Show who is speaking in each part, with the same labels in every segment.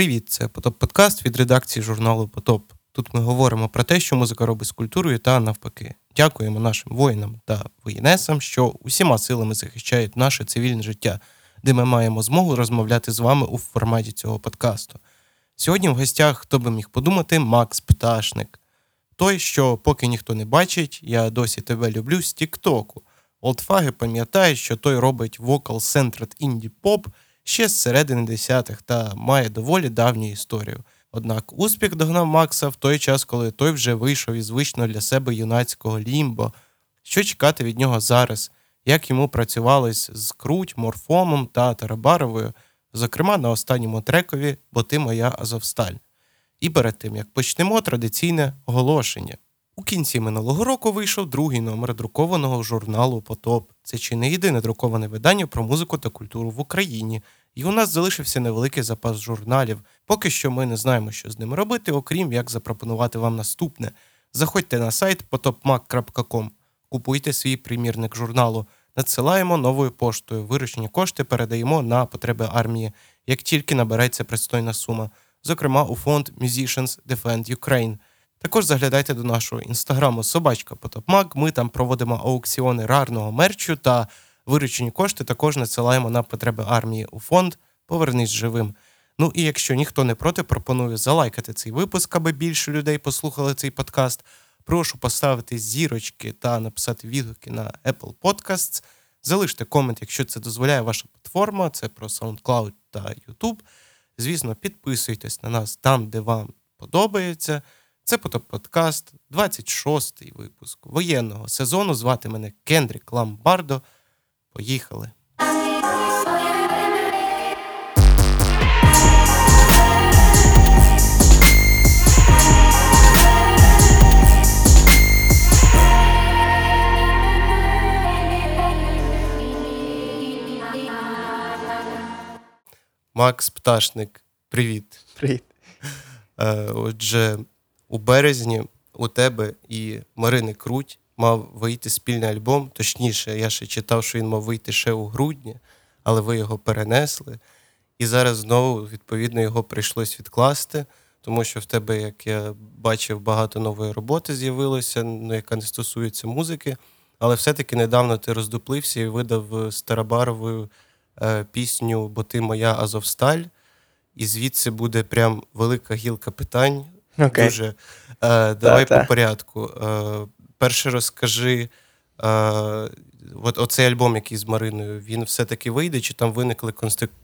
Speaker 1: Привіт, це Потоп Подкаст від редакції журналу Потоп. Тут ми говоримо про те, що музика робить з культурою та навпаки. Дякуємо нашим воїнам та воїнесам, що усіма силами захищають наше цивільне життя, де ми маємо змогу розмовляти з вами у форматі цього подкасту. Сьогодні в гостях, хто би міг подумати, Макс Пташник. Той, що поки ніхто не бачить, я досі тебе люблю з Тіктоку. Олдфаги пам'ятають, що той робить вокал-центрат інді-поп ще з середини десятих та має доволі давню історію. Однак успіх догнав Макса в той час, коли той вже вийшов із звичного для себе юнацького лімбо. Що чекати від нього зараз, як йому працювалось з Круть, Морфомом та Тарабаровою, зокрема на останньому трекові Бо ти моя Азовсталь. І перед тим як почнемо традиційне оголошення. У кінці минулого року вийшов другий номер друкованого журналу Потоп. Це чи не єдине друковане видання про музику та культуру в Україні. І у нас залишився невеликий запас журналів. Поки що ми не знаємо, що з ними робити, окрім як запропонувати вам наступне. Заходьте на сайт potopmac.com, купуйте свій примірник журналу, надсилаємо новою поштою. Виручені кошти передаємо на потреби армії, як тільки набереться пристойна сума, зокрема у фонд Musicians Defend Ukraine. Також заглядайте до нашого інстаграму Собачка Потопмак. Ми там проводимо аукціони рарного мерчу та виручені кошти також надсилаємо на потреби армії у фонд Повернись живим. Ну і якщо ніхто не проти, пропоную залайкати цей випуск, аби більше людей послухали цей подкаст. Прошу поставити зірочки та написати відгуки на Apple Podcasts. Залиште комент, якщо це дозволяє ваша платформа. Це про SoundCloud та YouTube. Звісно, підписуйтесь на нас там, де вам подобається. Це подкаст, 26-й випуск воєнного сезону. Звати мене Кендрік Ламбардо. Поїхали. Макс Пташник, привіт.
Speaker 2: Привіт.
Speaker 1: Е, отже, у березні у тебе і Марини Круть мав вийти спільний альбом. Точніше, я ще читав, що він мав вийти ще у грудні, але ви його перенесли. І зараз знову, відповідно, його прийшлось відкласти, тому що в тебе, як я бачив, багато нової роботи з'явилося, ну, яка не стосується музики. Але все-таки недавно ти роздуплився і видав Старобаровою е, пісню Бо ти моя Азовсталь. І звідси буде прям велика гілка питань.
Speaker 2: Okay.
Speaker 1: Дуже. Е, Давай та, по та. порядку. Е, перше розкажи, е, от оцей альбом, який з Мариною, він все-таки вийде, чи там виникли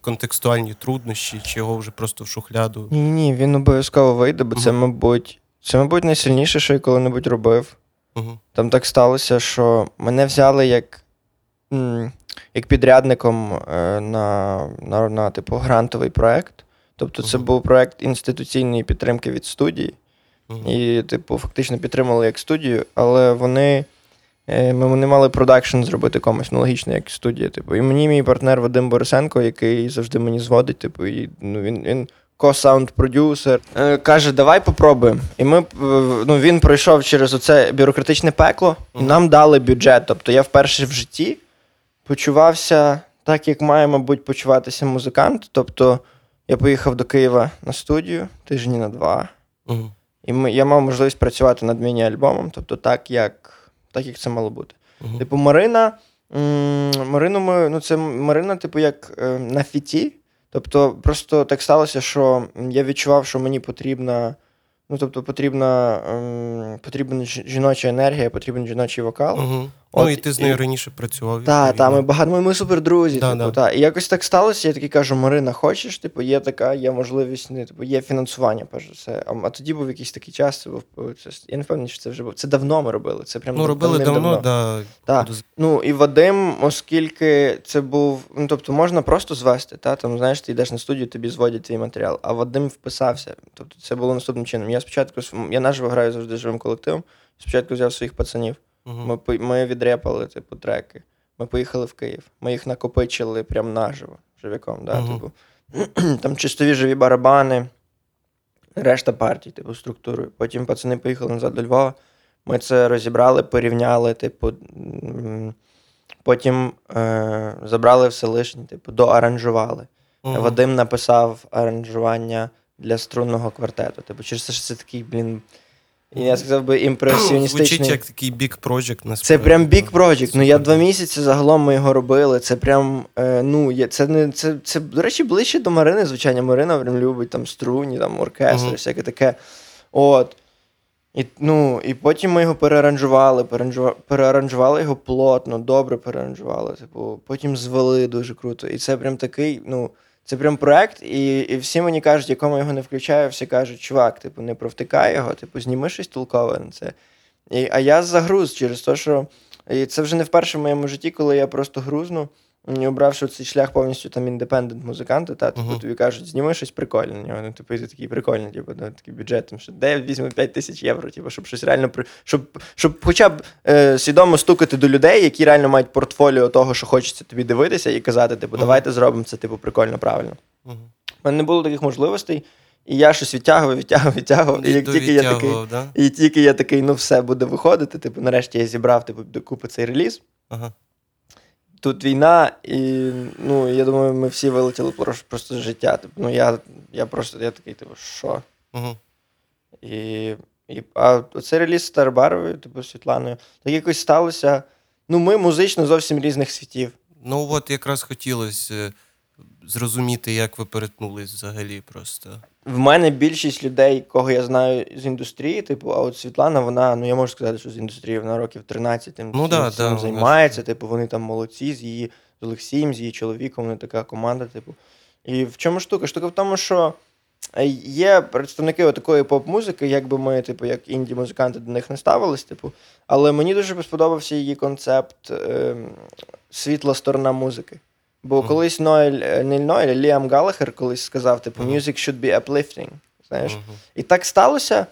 Speaker 1: контекстуальні труднощі, чи його вже просто в шухляду?
Speaker 2: Ні, ні, він обов'язково вийде, бо це, мабуть, це, мабуть, найсильніше, що я коли-небудь робив. Угу. Там так сталося, що мене взяли як як підрядником е, на, на, на типу, грантовий проект. Тобто, це був проект інституційної підтримки від студії. І, типу, фактично підтримали як студію, але вони е, ми не мали продакшн зробити комусь ну, логічно, як студія. Типу. І мені мій партнер Вадим Борисенко, який завжди мені зводить, типу, і ну, він він ко-саунд-продюсер, е, каже, давай попробуємо. І ми, ну, він пройшов через оце бюрократичне пекло, і нам дали бюджет. Тобто я вперше в житті почувався так, як має, мабуть, почуватися музикант. Тобто я поїхав до Києва на студію тижні на два. Угу. І ми, я мав можливість працювати над міні-альбомом, тобто так, як так, як це мало бути. Uh-huh. Типу, Марина. М- Марину ми, ну це Марина, типу, як е, на фіті. Тобто, просто так сталося, що я відчував, що мені потрібна Ну, тобто, потрібна ем, потрібна жіноча енергія, потрібен жіночий вокал.
Speaker 1: Угу. От, ну, і ти з нею і... раніше працював.
Speaker 2: Так, та, ми багато ми, ми супер друзі. Да, типу, да. Та. І якось так сталося. Я такий кажу: Марина, хочеш? Типу, є така, є можливість, не, типу, є фінансування, перш за все. А, а тоді був якийсь такий час. Це був це, я не впевнений, що це вже був. Це давно ми робили. Це прям
Speaker 1: Ну, робили давно, давно. да.
Speaker 2: Так. Ну і Вадим, оскільки це був. Ну, тобто, можна просто звести, та там, знаєш, ти йдеш на студію, тобі зводять твій матеріал. А Вадим вписався. Тобто, це було наступним чином. Я спочатку я наживо граю завжди живим колективом. Спочатку взяв своїх пацанів. Ми ми відрепали типу, треки. Ми поїхали в Київ. Ми їх накопичили прям наживо живіком. Да, типу. Там чистові живі барабани, решта партій, типу, структурою. Потім пацани поїхали назад до Львова. Ми це розібрали, порівняли, типу. Потім е, забрали все лишнє, типу, доаранжували. Uh-huh. Вадим написав аранжування для струнного квартету. Типу, через те, що це такий, блін. Я сказав би імпресіоністичний.
Speaker 1: Звучить як такий big project, насправді.
Speaker 2: Це прям big project. Ну я два місяці загалом ми його робили. Це прям, е, ну, є, це не це, це, до речі, ближче до Марини, звичайно. Марина прям любить там струні, там оркестр,
Speaker 1: Мгм.
Speaker 2: всяке таке. От. І, ну, і потім ми його переаранжували, переаранжували, переаранжували його плотно, добре переаранжували. Типу, потім звели дуже круто. І це прям такий, ну, це прям проект, і, і всі мені кажуть, якому його не включаю, всі кажуть, чувак, типу, не провтикай його, типу, зніми щось толкове на це. І, а я загруз через те, що і це вже не вперше в моєму житті, коли я просто грузну, обравши цей шлях повністю там індепендент музиканта, та типу,
Speaker 1: Мгм.
Speaker 2: тобі кажуть, зніми щось прикольне на нього. Ну, типу, і ти такий прикольний, типу, ну, такий бюджет, там, що де я візьму 5 тисяч євро, типу, щоб щось реально при- щоб, щоб хоча б е, свідомо стукати до людей, які реально мають портфоліо того, що хочеться тобі дивитися, і казати, типу, давайте зробимо це, типу, прикольно, правильно. У мене не було таких можливостей, і я щось відтягував, відтягував, відтягував. І як тільки я такий.
Speaker 1: Да?
Speaker 2: І тільки я такий, ну все буде виходити. Типу, нарешті я зібрав типу, докупи цей реліз.
Speaker 1: Ага.
Speaker 2: Тут війна, і ну, я думаю, ми всі вилетіли про- просто з життя. Типу, ну, я, я просто я такий, типу, що?
Speaker 1: Угу.
Speaker 2: І, і, а цей реліз з Старбаровою, типу, Світланою, так якось сталося. Ну, ми музично зовсім різних світів.
Speaker 1: Ну, от якраз хотілося е, зрозуміти, як ви перетнулись взагалі просто.
Speaker 2: В мене більшість людей, кого я знаю з індустрії, типу, а от Світлана, вона, ну я можу сказати, що з індустрії вона років 13 тим,
Speaker 1: Ну да, да,
Speaker 2: займається. Типу, вони там молодці з її з Олексієм, з її чоловіком, вони така команда, типу. І в чому штука? Штука в тому, що е, є представники такої поп-музики, якби ми, типу, як інді-музиканти до них не ставились, типу. Але мені дуже сподобався її концепт е, світла сторона музики. Бо
Speaker 1: Мгм.
Speaker 2: колись Ноель, е, не Ноель, Ліам Галахер колись сказав, типу, music should be uplifting. Знаєш?
Speaker 1: Мгм.
Speaker 2: І так сталося.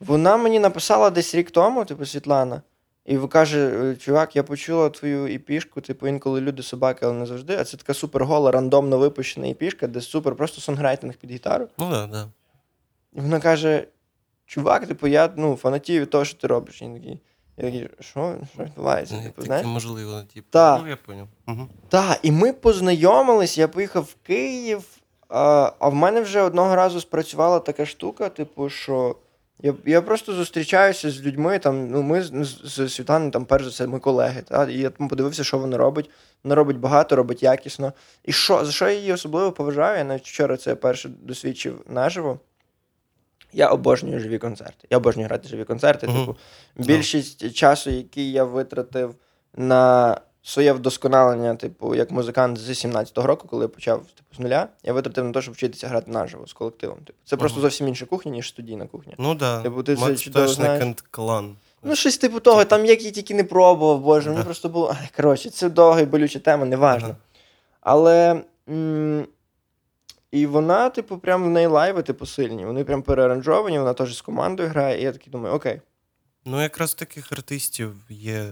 Speaker 2: Вона мені написала десь рік тому, типу, Світлана. І каже: «Е, чувак, я почула твою іпішку, типу, інколи люди собаки, але не завжди. А це така супер гола, рандомно випущена іпішка, де супер просто сонграйтинг під гітару.
Speaker 1: Ну да, да.
Speaker 2: І вона каже: Чувак, типу, я ну, фанатію від того, що ти робиш. І такий, я такий, що? Що відбувається?
Speaker 1: Ну,
Speaker 2: Типу, знаєш?
Speaker 1: можливо, типу.
Speaker 2: Та.
Speaker 1: Ну, я поняв. Угу.
Speaker 2: Так, і ми познайомились, я поїхав в Київ, а, а в мене вже одного разу спрацювала така штука, типу, що я, я просто зустрічаюся з людьми. Там, ну, ми з, Світланою, там, перш за все, ми колеги. Та, і я там подивився, що вона робить. Вона робить багато, робить якісно. І що, за що я її особливо поважаю? Я навіть вчора це перше досвідчив наживо. Я обожнюю живі концерти. Я обожнюю грати живі концерти.
Speaker 1: Мгм.
Speaker 2: Типу, більшість часу, який я витратив на своє вдосконалення, типу, як музикант з 17-го року, коли я почав типу, з нуля, я витратив на те, щоб вчитися грати наживо з колективом. Типу. Це просто
Speaker 1: Мгм.
Speaker 2: зовсім інша кухня, ніж студійна кухня.
Speaker 1: Ну так.
Speaker 2: Типу, ти
Speaker 1: Да.
Speaker 2: це чудово знаєш.
Speaker 1: клан.
Speaker 2: Ну, щось типу того, там як я тільки не пробував, боже, мені просто було. Коротше, це довга і болюча тема, неважно.
Speaker 1: Ага.
Speaker 2: Але. М- і вона, типу, прям в неї лайви, типу, сильні. Вони прям переаранжовані, вона теж з командою грає, і я такий думаю, окей.
Speaker 1: Ну, якраз таких артистів є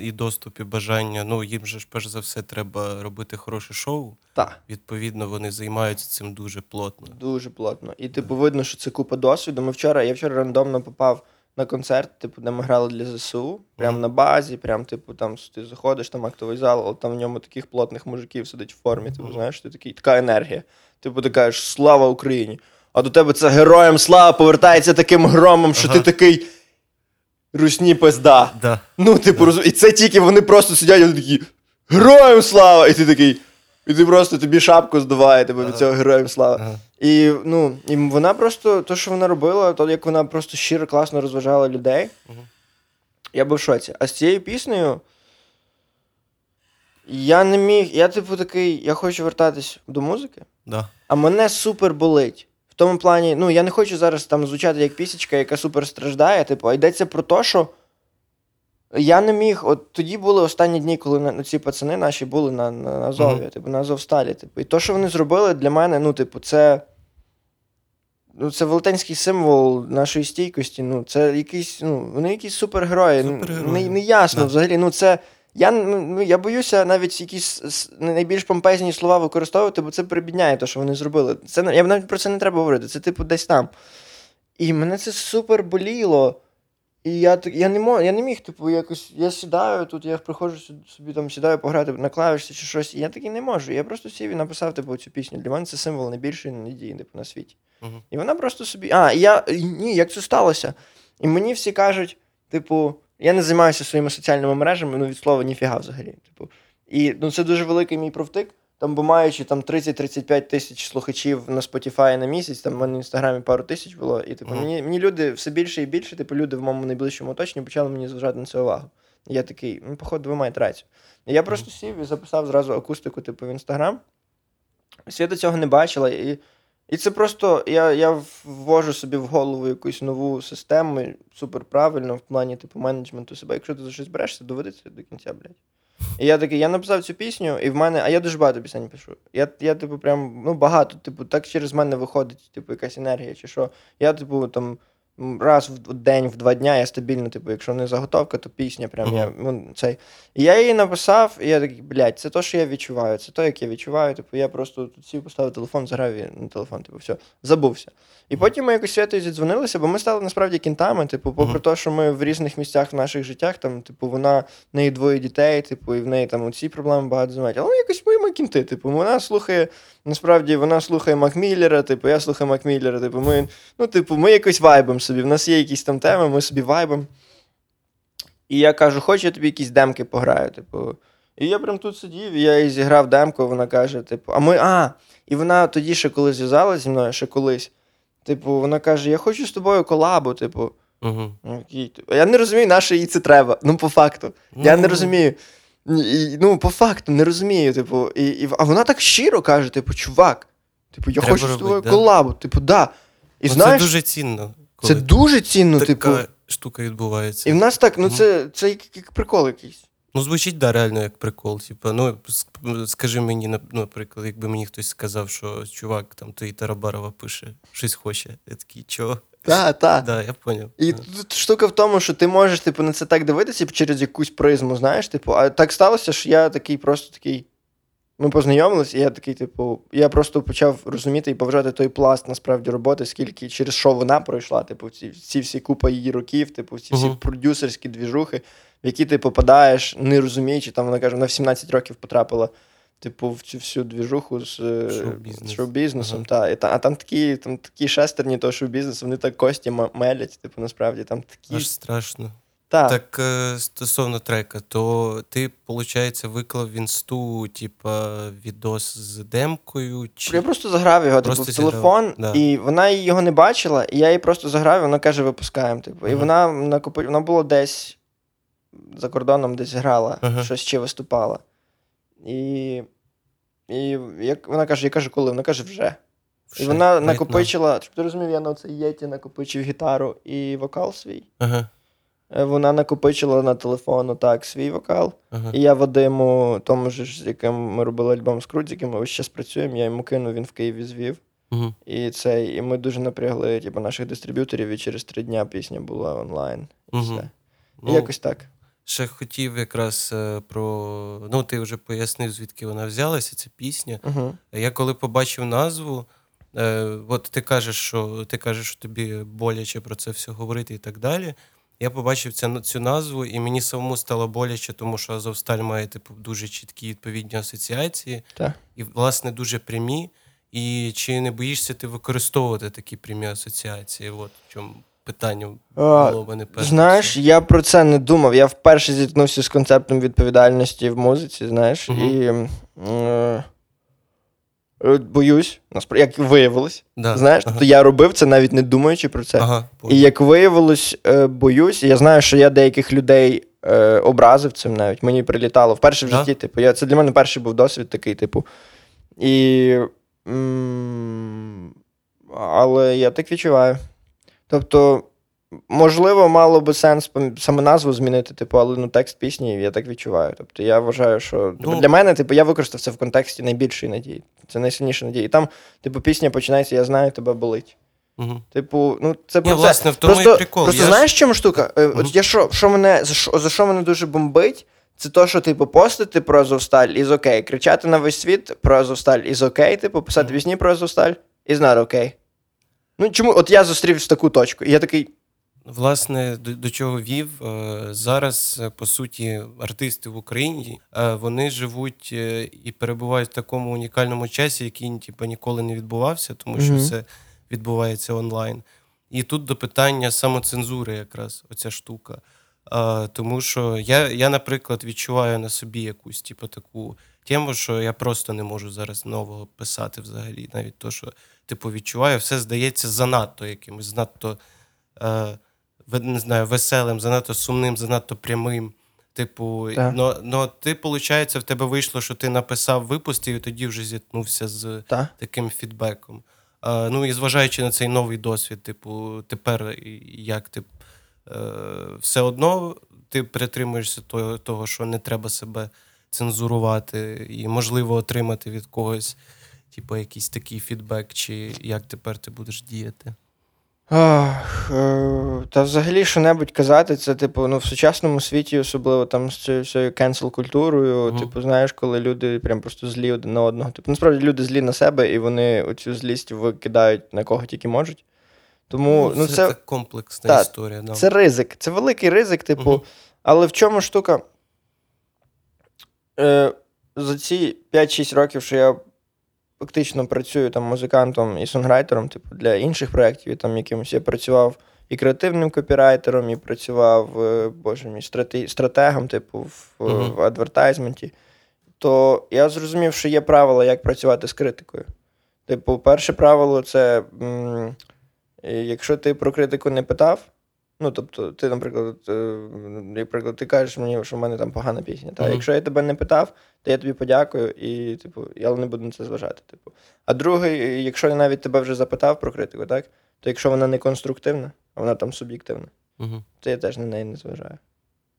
Speaker 1: і доступ, і бажання. Ну, їм же ж перш за все треба робити хороше шоу.
Speaker 2: Так.
Speaker 1: Відповідно, вони займаються цим дуже плотно.
Speaker 2: Дуже плотно. І, типу, видно, що це купа досвіду. Ми вчора, я вчора рандомно попав на концерт, типу, де ми грали для ЗСУ, прямо
Speaker 1: Мгм.
Speaker 2: на базі, прям, типу, там ти заходиш, там актовий зал, але там в ньому таких плотних мужиків сидить в формі. Типу,
Speaker 1: Мгм.
Speaker 2: знаєш, ти такий, така енергія. Типу, ти кажеш, слава Україні! А до тебе це героям слава повертається таким громом, що
Speaker 1: Ага.
Speaker 2: ти такий. Русні пизда.
Speaker 1: Да.
Speaker 2: Ну, типу, розум... і це тільки вони просто сидять, вони такі Героям слава! І ти такий. І ти просто тобі шапку здуває, типу, від цього героям слава.
Speaker 1: Ага.
Speaker 2: І ну, і вона просто, то, що вона робила, то як вона просто щиро класно розважала людей, я був в шоці. А з цією піснею я не міг. Я, типу, такий, я хочу вертатись до музики,
Speaker 1: Да.
Speaker 2: а мене супер болить. В тому плані, ну, я не хочу зараз там звучати як пісічка, яка супер страждає. Типу, а йдеться про те, що я не міг. От тоді були останні дні, коли на, ці пацани наші були на, на, на Азові,
Speaker 1: Мгм.
Speaker 2: типу, на Азовсталі. Типу. І то, що вони зробили для мене, ну, типу, це. Ну, це велетенський символ нашої стійкості. Ну, це якийсь, ну, вони якісь супергерої. Ну,
Speaker 1: Супергерої.
Speaker 2: Не, не ясно
Speaker 1: Да.
Speaker 2: взагалі. Ну, це. Я, ну, я боюся навіть якісь найбільш помпезні слова використовувати, бо це прибідняє те, що вони зробили. Це, я навіть про це не треба говорити, це типу десь там. І мене це супер боліло. І я, я, не мог, я не міг, типу, якось. Я сідаю тут, я приходжу собі там сідаю пограти на клавішці чи щось, і я такий не можу. Я просто сів і написав типу, цю пісню. Для мене це символ найбільшої надії типу, на світі. Uh-huh. І вона просто собі. А, і я ні, як це сталося? І мені всі кажуть, типу, я не займаюся своїми соціальними мережами, ну від слова ніфіга взагалі. Типу. І ну, це дуже великий мій провтик. Там, бо маючи там 30-35 тисяч слухачів на Spotify на місяць, там в мене в інстаграмі пару тисяч було. І типу, mm. мені мені люди все більше і більше, типу, люди в моєму найближчому оточенні почали мені зважати на це увагу. І я такий, ну, походу, ви маєте рацію. І я просто сів і записав зразу акустику, типу, в інстаграм. Свята цього не бачила. І і це просто я я ввожу собі в голову якусь нову систему, супер правильно в плані типу менеджменту себе. Якщо ти за щось берешся, доведеться до кінця, блядь. І я такий, я написав цю пісню, і в мене, а я дуже багато пісень пишу. Я, я типу, прям ну, багато, типу, так через мене виходить, типу, якась енергія, чи що. Я, типу, там раз в день, в два дня я стабільно, типу, якщо не заготовка, то пісня. Прям uh-huh. я ну, цей. І я її написав, і я такий, блядь, це то, що я відчуваю. Це то, як я відчуваю. Типу, я просто тут сів, поставив телефон, заграв на телефон, типу, все, забувся. І потім ми якось святою зідзвонилися, бо ми стали насправді кінтами. Типу, попри те, що ми в різних місцях в наших життях, там, типу, вона в неї двоє дітей, типу, і в неї там ці проблеми багато займають. Але ми якось ми, ми кінти. Типу, вона слухає, насправді вона слухає Макміллера, типу, я слухаю Макміллера. Типу, ми, ну, типу, ми якось вайбом собі. В нас є якісь там теми, ми собі вайбом. І я кажу, хочу я тобі якісь демки пограю. Типу. І я прям тут сидів, і я їй зіграв демку, вона каже, типу, а ми. А, і вона тоді ще коли зв'язалася зі мною, ще колись. Типу, вона каже: Я хочу з тобою колабу, типу.
Speaker 1: Угу.
Speaker 2: Я не розумію, на що їй це треба. Ну, по факту. Ну, я не розумію. І, Ну, по факту, не розумію. Типу, і, і, А вона так щиро каже: типу, чувак, типу, я треба хочу робити, з тобою да? колабу. Типу, да. І
Speaker 1: ну,
Speaker 2: знаєш,
Speaker 1: Це дуже цінно.
Speaker 2: Коли це дуже цінно,
Speaker 1: така
Speaker 2: типу.
Speaker 1: штука відбувається.
Speaker 2: І в нас так, ну це це як, як прикол якийсь.
Speaker 1: Ну, звучить да, реально як прикол. Типу, ну, скажи мені, ну, наприклад, якби мені хтось сказав, що чувак, там той Тарабарова пише, щось хоче. Я такий, чого?
Speaker 2: Так, так.
Speaker 1: Да, я поняв.
Speaker 2: І тут штука в тому, що ти можеш, типу, на це так дивитися через якусь призму, знаєш, типу, а так сталося, що я такий просто такий. Ми познайомилися, і я такий, типу, я просто почав розуміти і поважати той пласт насправді роботи, скільки через що вона пройшла, типу, ці ці всі купа її років, типу, ці всі uh-huh. продюсерські двіжухи, в які ти попадаєш, не розуміючи, там вона каже, вона в 17 років потрапила. Типу, в цю всю двіжуху з шоу-бізнес. шоу-бізнесом. Ага. Та, а там такі там такі шестерні того шоу-бізнесу, вони так кості мелять, типу, насправді там такі.
Speaker 1: Аж страшно.
Speaker 2: Так,
Speaker 1: так е, стосовно трека, то ти, виходить, виклав в інсту, типа, відос з демкою? Чи...
Speaker 2: Я просто заграв його типу, в телефон, да. і вона його не бачила, і я її просто заграв, і вона каже, випускаємо. Типу. Ага. І вона накопи... вона була десь за кордоном, десь грала, ага. щось ще виступала. І і як вона каже, я кажу, коли? Вона каже, вже. вже. І вона накопичила, щоб ти розумів, я на цей єті накопичив гітару і вокал свій.
Speaker 1: Ага.
Speaker 2: Е, вона накопичила на телефон так свій вокал. Ага. І я Вадиму, тому ж, з яким ми робили альбом з Крут, яким ми ось зараз працюємо, я йому кинув, він в Києві звів.
Speaker 1: Угу.
Speaker 2: І це, і ми дуже напрягли типу, наших дистриб'юторів, і через три дня пісня була онлайн. І угу. все. Ну, якось так.
Speaker 1: Ще хотів якраз е, про. Ну, ти вже пояснив, звідки вона взялася, ця пісня. Я коли побачив назву, е, от ти кажеш, що ти кажеш, що тобі боляче про це все говорити і так далі. Я побачив цю, цю назву, і мені самому стало боляче, тому що Азовсталь має типу дуже чіткі відповідні асоціації,
Speaker 2: так.
Speaker 1: і, власне, дуже прямі. І чи не боїшся ти використовувати такі прямі асоціації? От в чому питання було мене перше.
Speaker 2: Знаєш, я про це не думав. Я вперше зіткнувся з концептом відповідальності в музиці, знаєш, угу. і е, боюсь, як виявилось.
Speaker 1: Да.
Speaker 2: Знаєш, ага. тобто я робив це навіть не думаючи про це.
Speaker 1: Ага,
Speaker 2: і як виявилось, е, боюсь, я знаю, що я деяких людей. Е, образив цим навіть мені прилітало вперше в житті. Типу, я, це для мене перший був досвід такий, типу. І. Але я так відчуваю. Тобто, можливо, мало би сенс саме назву змінити, типу, але ну, текст пісні я так відчуваю. Тобто я вважаю, що типу, ну, для мене, типу, я використав це в контексті найбільшої надії. Це найсильніша надія. І там, типу, пісня починається, я знаю, тебе болить.
Speaker 1: Угу.
Speaker 2: Типу, ну це
Speaker 1: про Ні, власне, в тому
Speaker 2: просто,
Speaker 1: і прикол.
Speaker 2: Просто
Speaker 1: я
Speaker 2: знаєш, чому штука? Угу. От я що, що мене за що, за що мене дуже бомбить? Це то, що типу постити про Азовсталь із окей, кричати на весь світ про Азовсталь із окей, типу, писати пісні про Азовсталь із not окей. Ну чому? От я зустрів таку точку, і я такий.
Speaker 1: Власне, до, до чого вів е, зараз, е, по суті, артисти в Україні е, вони живуть і перебувають в такому унікальному часі, який типу, ніколи не відбувався, тому що mm-hmm. все відбувається онлайн. І тут до питання самоцензури, якраз оця штука. Тому що я, я, наприклад, відчуваю на собі якусь типу, таку тему, що я просто не можу зараз нового писати взагалі. Навіть то, що типу, відчуваю, все здається занадто якимось, занадто е, не знаю, веселим, занадто сумним, занадто прямим. Типу, но, но ти, виходить, в тебе вийшло, що ти написав, випустив, і тоді вже зіткнувся з
Speaker 2: так.
Speaker 1: таким фідбеком. А, Ну і зважаючи на цей новий досвід, типу, тепер як ти е, все одно ти притримуєшся того, того, що не треба себе цензурувати, і можливо отримати від когось, типу, якийсь такий фідбек, чи як тепер ти будеш діяти.
Speaker 2: Ах, е, Та взагалі що-небудь казати, це, типу, ну, в сучасному світі, особливо там з цією всією кенсел-культурою, uh-huh. типу, знаєш, коли люди прям просто злі один на одного. Типу, насправді люди злі на себе, і вони оцю злість викидають на кого тільки можуть. Тому, ну,
Speaker 1: ну, Це,
Speaker 2: це
Speaker 1: комплексна та, історія. Да.
Speaker 2: Це ризик, це великий ризик, типу. Uh-huh. Але в чому штука? Е, За ці 5-6 років, що я фактично працюю там музикантом і сонграйтером, типу, для інших проєктів, і там якимось я працював і креативним копірайтером, і працював, е, боже мій, стратегом, типу, в, uh-huh. в адвертайзменті, то я зрозумів, що є правила, як працювати з критикою. Типу, перше правило це м- якщо ти про критику не питав. Ну, тобто, ти, наприклад, е, наприклад, ти кажеш мені, що в мене там погана пісня. Та? Mm-hmm. Якщо я тебе не питав, то я тобі подякую, і, типу, я не буду на це зважати. Типу. А другий, якщо я навіть тебе вже запитав про критику, так? то якщо вона не конструктивна, а вона там суб'єктивна, mm-hmm. то я теж на неї не зважаю.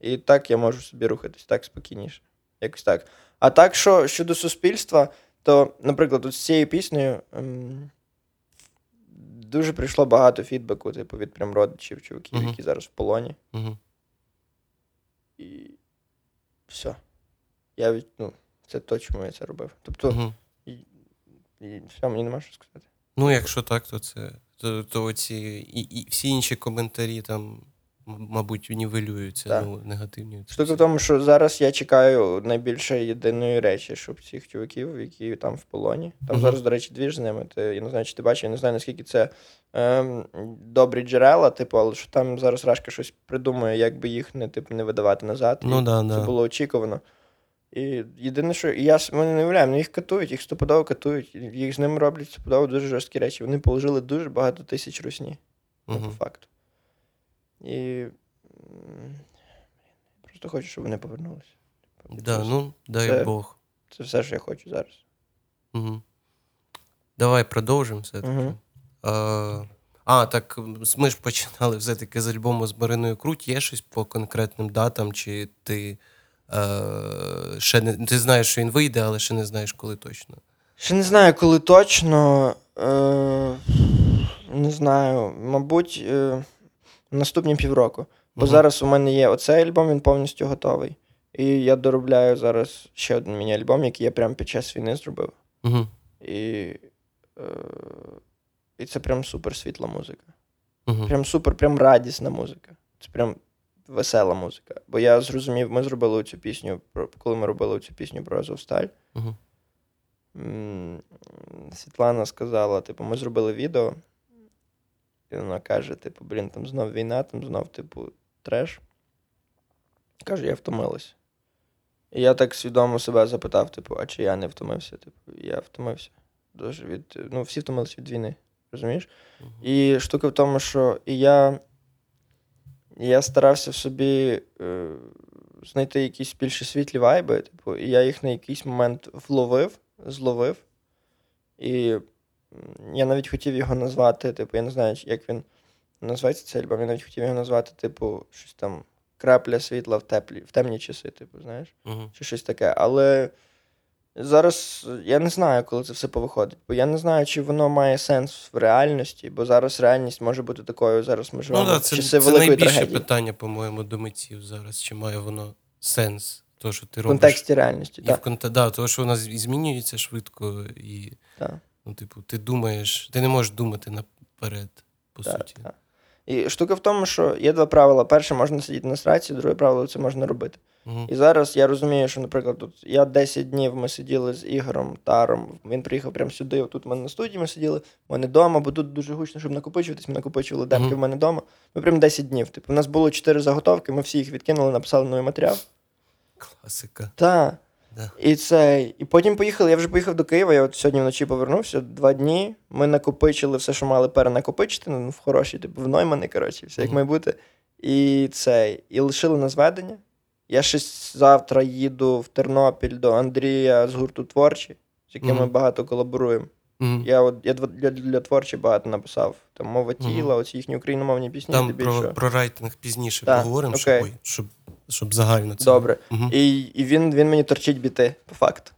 Speaker 2: І так я можу собі рухатись так спокійніше. Якось так. А так, що щодо суспільства, то, наприклад, от з цією піснею. Ем дуже прийшло багато фідбеку, типу, від прям родичів, чуваків, uh-huh. які зараз в полоні.
Speaker 1: Uh-huh.
Speaker 2: І все. Я від, ну, Це то, чому я це робив. Тобто, uh-huh. і, і все, мені нема що сказати.
Speaker 1: Ну, якщо так, то це. То, то ці і, і всі інші коментарі там мабуть, нівелюються ну, негативні.
Speaker 2: Штука в тому, що зараз я чекаю найбільше єдиної речі, щоб цих чуваків, які там в полоні. Там uh зараз, до речі, дві ж з ними. Ти, я не знаю, чи ти бачиш, я не знаю, наскільки це ем, добрі джерела, типу, але що там зараз Рашка щось придумує, як би їх не типу, не видавати назад.
Speaker 1: Ну, да, Це
Speaker 2: да. було очікувано. І єдине, що і я ми не уявляємо, ну їх катують, їх стопудово катують, їх з ними роблять стопудово дуже жорсткі речі. Вони положили дуже багато тисяч русні. Uh-huh. По факту. І просто хочу, щоб вони повернулися.
Speaker 1: Да, ну, дай це, Бог.
Speaker 2: Це все, що я хочу зараз.
Speaker 1: Угу. Давай продовжимо все-таки. Угу. А, а, так ми ж починали все-таки з альбому з Мариною Круть. Є щось по конкретним датам, чи ти е, ще не ти знаєш, що він вийде, але ще не знаєш, коли точно.
Speaker 2: Ще не знаю, коли точно. Е, Не знаю. Мабуть. Е, наступні півроку. Бо uh зараз у мене є оцей альбом, він повністю готовий. І я доробляю зараз ще один міні-альбом, який я прямо під час війни зробив.
Speaker 1: uh
Speaker 2: І е, і це прям супер світла музика.
Speaker 1: uh
Speaker 2: Прям супер, прям радісна музика. Це прям весела музика. Бо я зрозумів, ми зробили цю пісню, коли ми робили цю пісню про Азовсталь.
Speaker 1: uh
Speaker 2: Світлана сказала: типу, ми зробили відео. І вона каже: типу, блін, там знов війна, там знов, типу, треш. Каже, я втомилась. І я так свідомо себе запитав, типу, а чи я не втомився? Типу, я втомився. Дуже від. Ну, всі втомилися від війни, розумієш? Uh-huh. І штука в тому, що і я я старався в собі е, знайти якісь більше світлі вайби, типу, і я їх на якийсь момент вловив, зловив. І я навіть хотів його назвати, типу, я не знаю, як він називається цей альбом. Я навіть хотів його назвати, типу, щось там крапля світла в теплі, в темні часи, типу, знаєш?
Speaker 1: uh
Speaker 2: Чи щось таке. Але зараз я не знаю, коли це все повиходить. Бо я не знаю, чи воно має сенс в реальності, бо зараз реальність може бути такою. Зараз ми живемо
Speaker 1: ну, да, це,
Speaker 2: часи
Speaker 1: це
Speaker 2: великої
Speaker 1: найбільше
Speaker 2: трагедії.
Speaker 1: питання, по-моєму, до митців зараз. Чи має воно сенс? То, що ти
Speaker 2: робиш. В контексті реальності.
Speaker 1: І так. В конт... да, тому що вона змінюється швидко і.
Speaker 2: Так.
Speaker 1: Ну, типу, ти думаєш, ти не можеш думати наперед, по
Speaker 2: так,
Speaker 1: суті.
Speaker 2: Так. І штука в тому, що є два правила. Перше, можна сидіти на страці, друге правило це можна робити. Угу. І зараз я розумію, що, наприклад, тут я 10 днів ми сиділи з Ігорем Таром. Він приїхав прямо сюди. Тут в мене на студії ми сиділи, в мене вдома, бо тут дуже гучно, щоб накопичуватись. Ми накопичували демки угу. в мене вдома. Ми прям 10 днів. Типу, у нас було 4 заготовки, ми всі їх відкинули, написали новий матеріал.
Speaker 1: Класика.
Speaker 2: Так.
Speaker 1: Да.
Speaker 2: І це, і потім поїхали. Я вже поїхав до Києва. Я от сьогодні вночі повернувся. Два дні. Ми накопичили все, що мали перенакопичити. Ну, в хороші, типу, в Ноймани, коротше, все як має бути. І це, і лишили на зведення. Я ще завтра їду в Тернопіль до Андрія з гурту Творчі, з яким mm-hmm. ми багато колаборуємо. Mm-hmm. Я от я для для творчі багато написав. Там мова тіла, mm-hmm. оці їхні україномовні пісні.
Speaker 1: Там про про райтинг пізніше так, поговоримо, okay. щоб, щоб щоб загально це.
Speaker 2: Добре. І і він він мені торчить біти, по факту.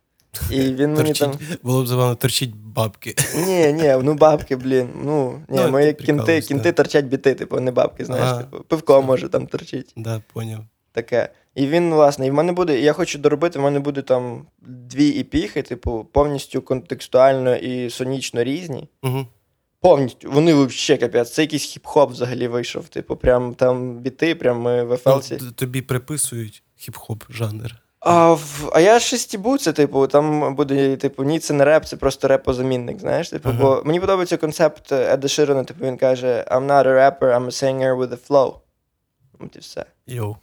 Speaker 2: І він мені там...
Speaker 1: Було б забавно торчить бабки.
Speaker 2: Ні, ні, ну бабки, блін. Ну, ні, ну, мої кінти кінти торчать біти, типу, не бабки, знаєш, ага. типу, пивко може там торчить.
Speaker 1: Да, поняв.
Speaker 2: Таке. І він, власне, і в мене буде, я хочу доробити, в мене буде там дві іпіхи, типу, повністю контекстуально і сонічно різні.
Speaker 1: Угу.
Speaker 2: Повністю. Вони взагалі капець. Це якийсь хіп-хоп взагалі вийшов. Типу, прям там біти, прям в ефелсі.
Speaker 1: Ну, тобі приписують хіп-хоп жанр.
Speaker 2: А в, а я ще стібу це, типу, там буде, типу, ні, це не реп, це просто репозамінник, знаєш? Типу, ага. бо мені подобається концепт Еда Широна, типу, він каже: I'm not a rapper, I'm a singer with a flow. От і все.
Speaker 1: Йоу.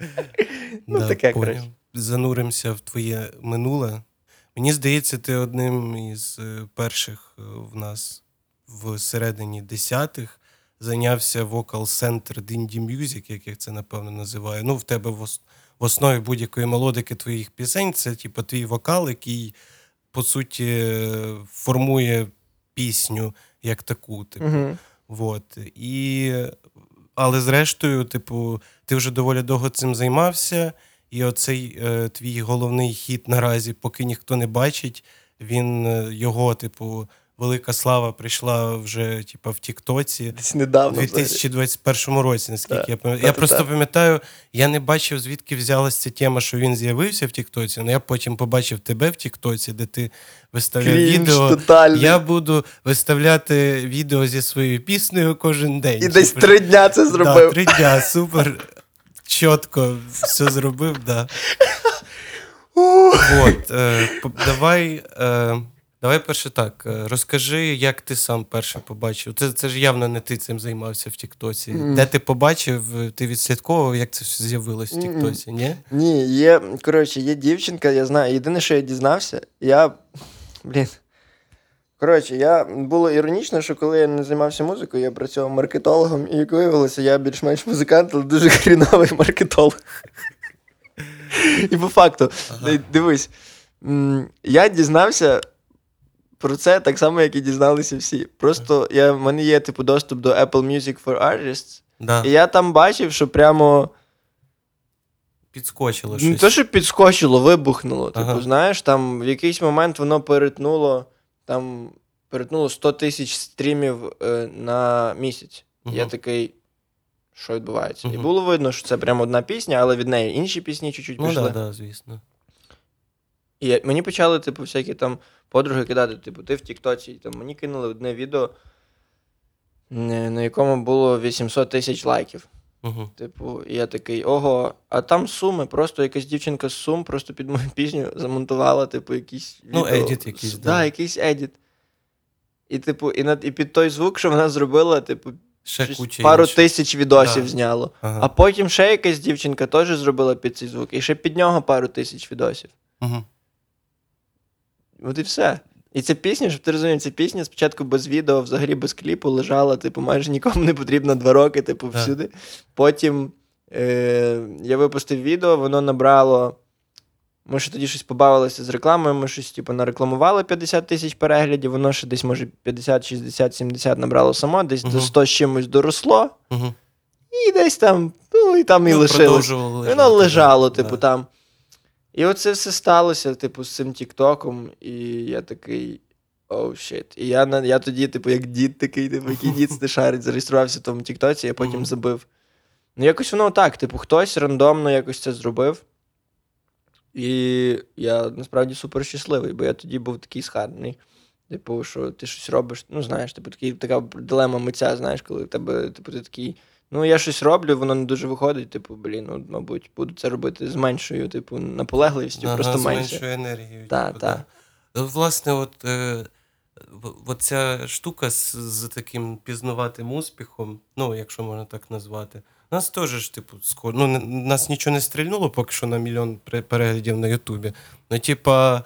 Speaker 2: ну, таке, коротше.
Speaker 1: Зануримося в твоє минуле. Мені здається, ти одним із е, перших е, в нас в середині десятих зайнявся вокал-центр Dindy Music, як я це напевно називаю. Ну, в тебе в основі будь-якої мелодики твоїх пісень це типу, твій вокал, який, по суті, формує пісню як таку. Типу. Uh-huh. Вот. І... Але зрештою, типу, ти вже доволі довго цим займався. І оцей е, твій головний хід наразі, поки ніхто не бачить, він е, його, типу, велика слава прийшла вже, типу, в Тіктоці
Speaker 2: Десь недавно.
Speaker 1: У 2021 році, наскільки я пам'ятаю. Я просто пам'ятаю, я не бачив, звідки взялася ця тема, що він з'явився в Тіктоці, але я потім побачив тебе в Тіктоці, де ти виставляв Крінж відео.
Speaker 2: Тотальний.
Speaker 1: Я буду виставляти відео зі своєю піснею кожен день.
Speaker 2: І десь три дня це зробив.
Speaker 1: Да, Три дня, супер чітко все зробив, да. От, е, Давай е, давай перше так. Е, розкажи, як ти сам перше побачив. Це це ж явно не ти цим займався в Тіктоці. Mm. Де ти побачив, ти відслідковував, як це все з'явилось в Тіктоці, ні?
Speaker 2: Ні, є, коротше, є дівчинка, я знаю. Єдине, що я дізнався, я. Блін. Коротше, я було іронічно, що коли я не займався музикою, я працював маркетологом, і як виявилося, я більш-менш музикант, але дуже хріновий маркетолог. І по факту, ага. дивись, я дізнався про це так само, як і дізналися всі. Просто я, в мене є типу, доступ до Apple Music for Artists,
Speaker 1: да.
Speaker 2: і я там бачив, що прямо.
Speaker 1: Підскочило щось. Не
Speaker 2: те, що підскочило, вибухнуло. Ага. Типу, знаєш, там в якийсь момент воно перетнуло там перетнуло 100 тисяч стрімів е, на місяць. uh Я такий. Що відбувається? uh І було видно, що це прямо одна пісня, але від неї інші пісні чуть-чуть
Speaker 1: ну,
Speaker 2: пішли.
Speaker 1: Ну, да, да, звісно.
Speaker 2: І мені почали, типу, всякі там подруги кидати, типу, ти в Тіктоці. Там Мені кинули одне відео, на якому було 800 тисяч лайків.
Speaker 1: Uh-huh.
Speaker 2: Типу, я такий, ого, а там суми, просто якась дівчинка з сум, просто під мою пісню замонтувала, типу, якийсь.
Speaker 1: Ну, едіт якийсь.
Speaker 2: Да, да, якийсь едіт. І, типу, і, над, і під той звук, що вона зробила, типу,
Speaker 1: ще
Speaker 2: пару
Speaker 1: інших.
Speaker 2: тисяч відосів
Speaker 1: да.
Speaker 2: зняло.
Speaker 1: Ага.
Speaker 2: А потім ще якась дівчинка теж зробила під цей звук, і ще під нього пару тисяч відосів.
Speaker 1: Угу.
Speaker 2: От і все. І ця пісня, щоб ти розумів, ця пісня спочатку без відео, взагалі без кліпу лежала, типу, майже нікому не потрібно два роки, типу, всюди. Yeah. Потім е- я випустив відео, воно набрало. Ми ще тоді щось побавилися з рекламою, ми щось типу, нарекламували 50 тисяч переглядів, воно ще десь, може, 50, 60, 70 набрало само, десь uh-huh. до 100 з чимось доросло.
Speaker 1: Uh-huh.
Speaker 2: І десь там, ну і там ну, і лишилось. Воно лежало, типу, yeah. там. І оце все сталося, типу, з цим Тіктоком, і я такий. Оу, oh, щит. І я я тоді, типу, як дід такий, типу, який дід не шарить, зареєструвався в тому Тіктоці, я потім забив. Ну, якось воно так, типу, хтось рандомно якось це зробив. І я насправді супер щасливий, бо я тоді був такий схарний. Типу, що ти щось робиш, ну знаєш, типу, такий, така дилема митця, знаєш, коли в тебе, типу, ти такий Ну, я щось роблю, воно не дуже виходить. Типу, блін, ну, мабуть, буду це робити з меншою, типу, наполегливістю, ага, просто
Speaker 1: з меншою енергією.
Speaker 2: Так, типу, так.
Speaker 1: Да. Власне, от е, ця штука з, з таким пізнаватим успіхом, ну, якщо можна так назвати. Нас теж ж, типу, скоро. Ну, нас нічого не стрільнуло поки що на мільйон переглядів на Ютубі. Ну, типа,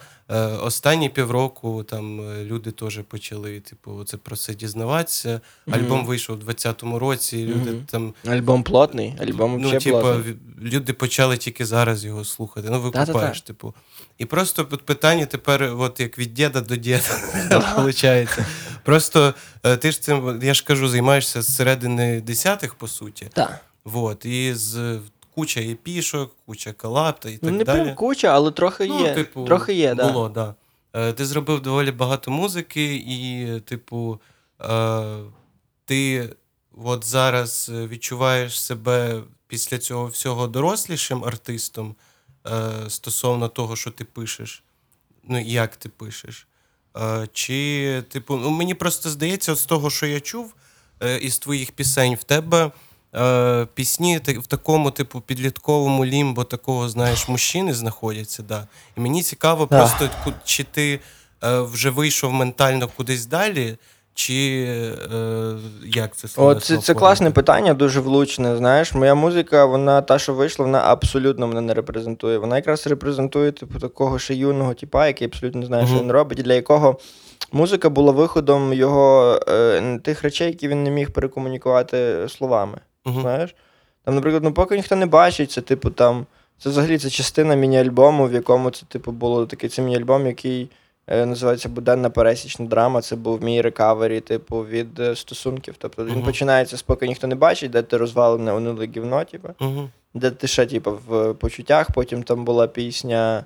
Speaker 1: останні півроку там е, люди теж почали, типу, це про це дізнаватися. Альбом mm-hmm. вийшов у 20-му році. Люди mm-hmm. там...
Speaker 2: Альбом плотний, альбом
Speaker 1: ну, типу, плотний. люди почали тільки зараз його слухати. Ну, викупаєш, типу. І просто питання тепер, от як від діда до діда, виходить. Просто е, ти ж цим, я ж кажу, займаєшся з середини десятих, по суті.
Speaker 2: Так.
Speaker 1: Вот, і з куча епішок, куча колапта і так
Speaker 2: ну, не
Speaker 1: далі.
Speaker 2: прям куча, але трохи ну, є. Типу, трохи є,
Speaker 1: було, да. да. Ти зробив доволі багато музики, і, типу, е, ти от зараз відчуваєш себе після цього всього дорослішим артистом е, стосовно того, що ти пишеш, ну як ти пишеш. Е, чи, типу, ну мені просто здається, з того, що я чув із твоїх пісень, в тебе е, пісні в такому, типу, підлітковому лімбо такого, знаєш, мужчини знаходяться. Да. І мені цікаво, да. просто чи ти е, вже вийшов ментально кудись далі. Чи е, як це
Speaker 2: слово? Це це класне питання, дуже влучне. Знаєш, моя музика, вона та, що вийшла, вона абсолютно мене не репрезентує. Вона якраз репрезентує типу, такого ще юного типа, який абсолютно не знає, mm-hmm. що він робить, для якого музика була виходом його е, тих речей, які він не міг перекомунікувати словами. Uh-huh. Знаєш? Там, наприклад, ну поки ніхто не бачить, це, типу, там. Це взагалі це частина міні-альбому, в якому це, типу, було такий це міні-альбом, який е, називається Буденна пересічна драма. Це був мій рекавері, типу, від е, стосунків. Тобто uh-huh. він починається з поки ніхто не бачить, де ти розвалене униле гівно, типу, uh-huh. де ти ще, типу, в почуттях. Потім там була пісня.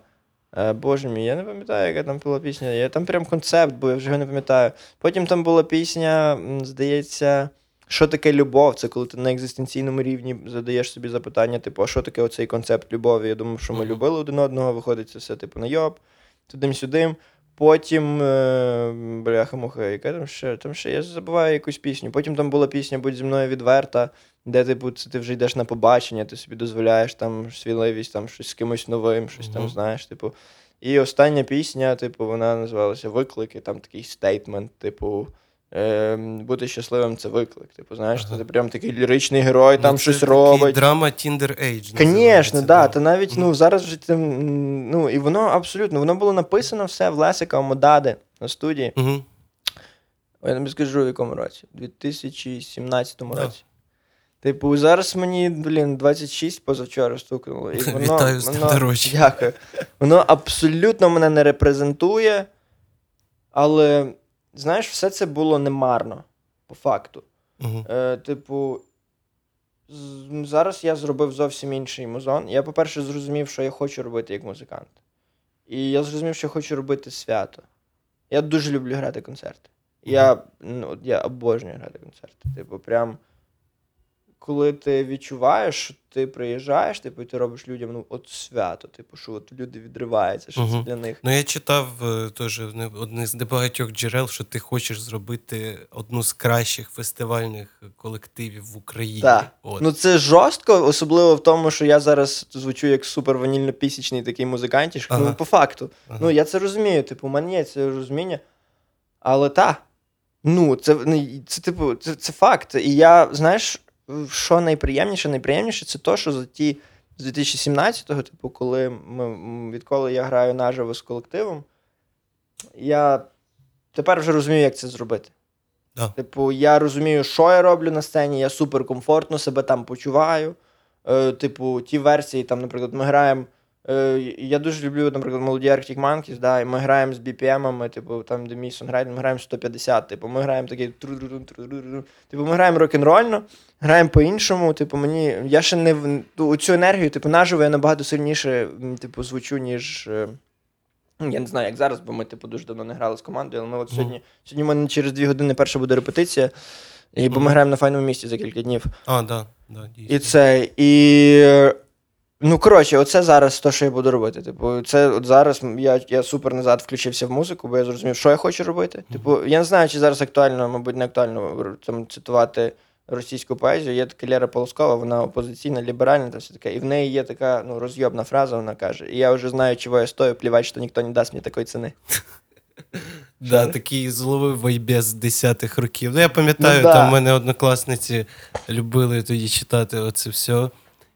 Speaker 2: Е, Боже мій, я не пам'ятаю, яка там була пісня. Я Там прям концепт, бо я вже його не пам'ятаю. Потім там була пісня, здається. Що таке любов? Це коли ти на екзистенційному рівні задаєш собі запитання, типу, а що таке оцей концепт любові? Я думав, що ми uh-huh. любили один одного, виходить це все, типу, на йоб, тудим-сюдим. Потім, е, бляха-муха, яка там ще там ще я забуваю якусь пісню. Потім там була пісня Будь зі мною відверта, де типу, це ти вже йдеш на побачення, ти собі дозволяєш там свіливість, там щось з кимось новим, щось uh-huh. там знаєш. типу. І остання пісня, типу, вона називалася Виклики, там такий стейтмент, типу. Е, Бути щасливим це виклик. Типу, знаєш, ага. ти прям такий ліричний герой, ну, там щось робить.
Speaker 1: Драма Tinder Age.
Speaker 2: Звісно, да. Та навіть ну, зараз вже ну, і воно абсолютно воно було написано все в Лесика Модади на студії.
Speaker 1: Угу.
Speaker 2: Я тобі скажу, в якому році? У 2017 році. Да. Типу, зараз мені, блін, 26 позавчора стукнуло. І воно,
Speaker 1: Вітаю з воно,
Speaker 2: Дякую. Воно абсолютно мене не репрезентує, але знаєш, все це було немарно, по факту.
Speaker 1: Uh-huh.
Speaker 2: Е, Типу, зараз я зробив зовсім інший музон. Я, по-перше, зрозумів, що я хочу робити як музикант. І я зрозумів, що я хочу робити свято. Я дуже люблю грати концерти. Я ну, я обожнюю грати концерти. Типу, прям коли ти відчуваєш, що ти приїжджаєш, типу, і ти робиш людям ну, от свято, типу, що от люди відриваються, що uh це для них.
Speaker 1: Ну я читав е, теж одне з небагатьох джерел, що ти хочеш зробити одну з кращих фестивальних колективів в Україні.
Speaker 2: Так. От. Ну це жорстко, особливо в тому, що я зараз звучу як супер ванільно-пісічний такий музикантіш. Ага. Ну, по факту. Ага. Ну, я це розумію, типу, у мене є це розуміння. Але так. Ну, це, ну, це, типу, це, це факт. І я, знаєш що найприємніше, найприємніше це то, що за ті з 2017-го, типу, коли ми, відколи я граю наживо з колективом, я тепер вже розумію, як це зробити.
Speaker 1: Yeah.
Speaker 2: Типу, я розумію, що я роблю на сцені, я суперкомфортно себе там почуваю. Е, Типу, ті версії, там, наприклад, ми граємо. Е, Я дуже люблю, наприклад, молоді Arctic Monkeys, да, і ми граємо з BPM-ами, типу, там, де мій сонграйдер, ми граємо 150, типу, ми граємо такий Типу, ми граємо рок-н-рольно, граємо по-іншому. Типу, мені. Я ще не у цю енергію, типу, наживо я набагато сильніше, типу, звучу, ніж. Е, я не знаю, як зараз, бо ми, типу, дуже давно не грали з командою, але ми от сьогодні. Сьогодні в мене через дві години перша буде репетиція. І, Бо ми граємо на файному місці за кілька днів.
Speaker 1: А, да, да,
Speaker 2: дійсно. І це. І Ну, коротше, оце зараз те, що я буду робити. Типу, це от зараз я я супер назад включився в музику, бо я зрозумів, що я хочу робити. Типу, я не знаю, чи зараз актуально, мабуть, не актуально там цитувати російську поезію. Є така Лера Полоскова, вона опозиційна, ліберальна та все таке. І в неї є така ну, розйобна фраза, вона каже: І я вже знаю, чого я стою, плівать, що ніхто не дасть мені такої ціни.
Speaker 1: Да, такий зловив вайбе з 10-х років. Ну, я пам'ятаю, ну, там мене однокласниці любили тоді читати оце все.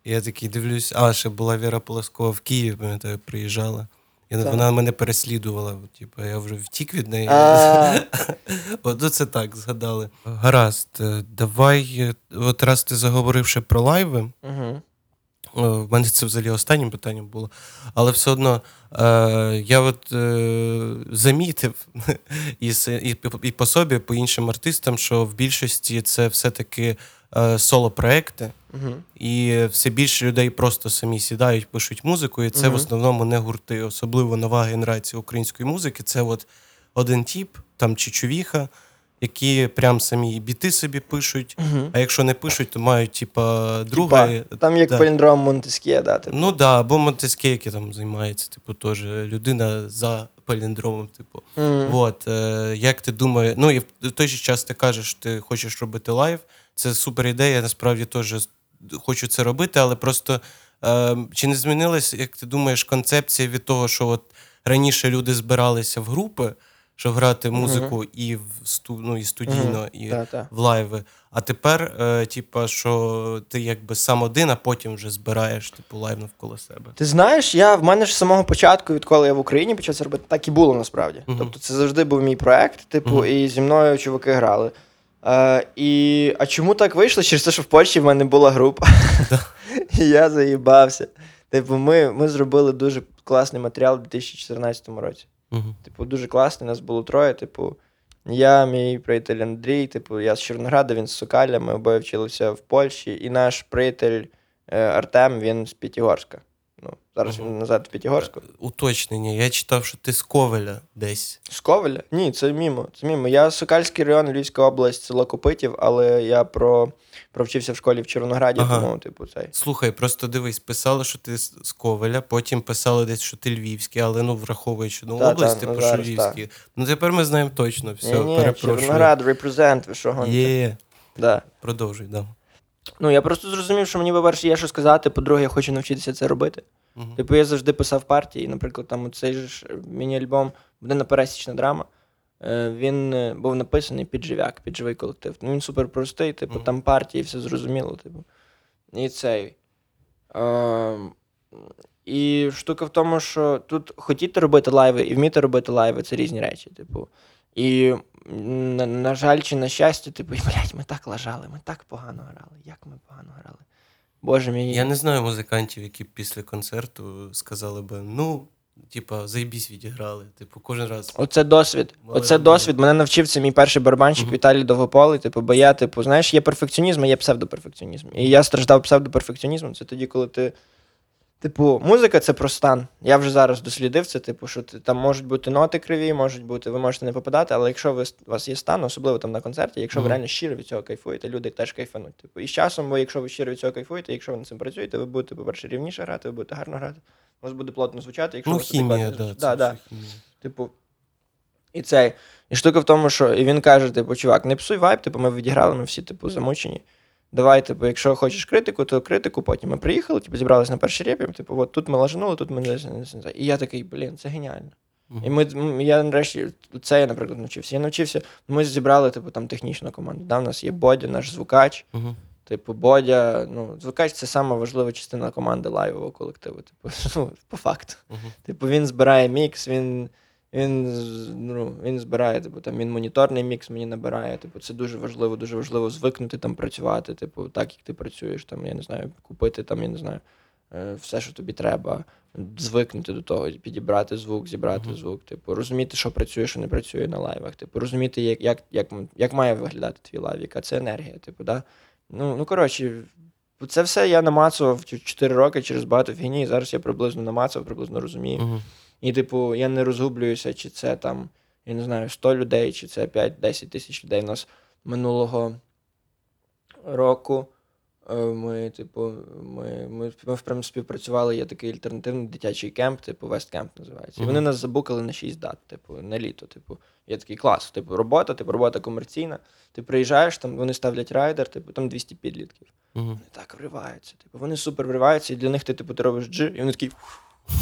Speaker 1: Я такий дивлюсь, а ще була Віра Полоскова в Києві, пам'ятаю, приїжджала. І вона мене переслідувала. Типу, я вже втік від неї. От це так згадали. Гаразд, е, давай. Е, от раз ти заговорив ще про лайви. В мене це взагалі останнім питанням було. Але все одно е, я от е, замітив і, і, і по собі, по іншим артистам, що в більшості це все-таки е, соло-проекти, угу. і все більше людей просто самі сідають, пишуть музику, і це угу. в основному не гурти, особливо нова генерація української музики. Це от один тіп, там Чичувіха, які прям самі біти собі пишуть. uh А якщо не пишуть, то мають, типа, друга.
Speaker 2: Там як да. паліндром Монтескє, да, типу.
Speaker 1: Ну так, да, або Монтескє, який там займається, типу, теж людина за паліндромом. Типу. От, е, Як ти думаєш, ну і в той же час ти кажеш, ти хочеш робити лайв. Це супер ідея, насправді теж хочу це робити, але просто е, чи не змінилась, як ти думаєш, концепція від того, що от раніше люди збиралися в групи щоб грати музику uh-huh. і в сту, ну, і студійно, uh-huh. і uh-huh. в лайви. А тепер, е, типа, що ти якби сам один, а потім вже збираєш типу лайв навколо себе.
Speaker 2: Ти знаєш, я в мене ж з самого початку, відколи я в Україні почав це робити, так і було насправді. Тобто це завжди був мій проект, типу, і зі мною чуваки грали. Е, і, А чому так вийшло? Через те, що в Польщі в мене була група, і я заїбався. Типу, ми, ми зробили дуже класний матеріал у 2014 році. Угу. Типу, дуже класний, нас було троє. Типу, я, мій приятель Андрій, типу, я з Чорнограда, він з Сокаля, ми обоє вчилися в Польщі, і наш приятель е, Артем, він з П'ятігорська. Ну, Зараз він назад в П'ятігорську. Е,
Speaker 1: уточнення. Я читав, що ти з Ковеля десь.
Speaker 2: З Ковеля? Ні, це мімо. Це мімо. Я Сокальський район, Львівська область, село Копитів, але я про провчився в школі в Чорнограді, ага. тому, типу, цей.
Speaker 1: Слухай, просто дивись, писали, що ти з Ковеля, потім писали десь, що ти львівський, але ну враховуючи ну, та, область, та, типу, ну, що львівський. Ну тепер ми знаємо точно. все, ні, ні, перепрошую.
Speaker 2: Чорноград, репрезент, ви що гоните.
Speaker 1: Є. Да. Продовжуй, да.
Speaker 2: Ну, я просто зрозумів, що мені, по-перше, є що сказати, по-друге, я хочу навчитися це робити. Uh-huh. Типу, я завжди писав партії, наприклад, там цей ж міні-альбом буде пересічна драма. Е, він е, був написаний під живяк, під живий колектив. Ну, Він супер простий, типу, mm. там партії, все зрозуміло. Типу. І цей. Е, І штука в тому, що тут хотіти робити лайви і вміти робити лайви це різні речі. Типу. І, на, на жаль, чи на щастя, типу, блядь, ми так лажали, ми так погано грали. Як ми погано грали? Боже мій.
Speaker 1: Я не знаю музикантів, які після концерту сказали би, ну. Типа, заєбісь відіграли. Типу, кожен раз.
Speaker 2: Оце досвід. Мали Оце досвід. Мене навчив це мій перший барабанщик uh-huh. Віталій Довгополий. Типу, бо я, типу, знаєш, є перфекціонізм, а є псевдоперфекціонізм. І я страждав псевдоперфекціонізмом. Це тоді, коли ти Типу, музика це про стан. Я вже зараз дослідив це, типу, що там можуть бути ноти криві, можуть бути, ви можете не попадати, але якщо ви, у вас є стан, особливо там на концерті, якщо mm-hmm. ви реально щиро від цього кайфуєте, люди теж кайфануть. Типу, і з часом, ви, якщо ви щиро від цього кайфуєте, якщо ви над цим працюєте, ви будете, по-перше, рівніше грати, ви будете гарно грати, у вас буде плотно звучати, якщо
Speaker 1: ну,
Speaker 2: ви
Speaker 1: хімія, да,
Speaker 2: да, да. Типу, і цей. І штука в тому, що і він каже: типу, чувак, не псуй вайб, типу, ми відіграли, ми всі, типу, замучені. Давай, типу, якщо хочеш критику, то критику потім. Ми приїхали, типу, зібралися на перший репі, типу, от тут ми лажанули, тут ми не. І я такий, блін, це геніально. Uh-huh. І ми, я нарешті це я, наприклад, навчився. Я навчився, ми зібрали, типу, там технічну команду. Да, У нас є Бодя, наш звукач. Uh-huh. Типу, Бодя, ну, звукач це сама важлива частина команди лайвового колективу. Типу, ну, по факту. Uh-huh. Типу, він збирає мікс, він. Він ну, він збирає, типу, там він моніторний мікс мені набирає. Типу, це дуже важливо, дуже важливо звикнути там працювати. Типу, так як ти працюєш, там, я не знаю, купити там, я не знаю, е, все, що тобі треба, звикнути до того, підібрати звук, зібрати uh-huh. звук, типу, розуміти, що працює, що не працює на лайвах. Типу, розуміти, як як, як, як має виглядати твій лайв, яка це енергія. Типу, да? Ну, ну коротше, це все я намацував 4 роки через багато фігні. і Зараз я приблизно намацував, приблизно розумію. Uh-huh. І, типу, я не розгублююся, чи це там, я не знаю, 100 людей, чи це 5-10 тисяч людей. У нас минулого року Е, ми, типу, ми ми, ми прям співпрацювали. Є такий альтернативний дитячий кемп, типу Весткемп називається. І вони нас забукали на 6 дат, типу, на літо. Типу, є такий клас. Типу, робота, типу, робота комерційна. Ти приїжджаєш, там вони ставлять райдер, типу, там 200 підлітків. uh Вони так вриваються. Типу, вони супер вриваються, і для них ти типу, ти робиш джи, і вони такі.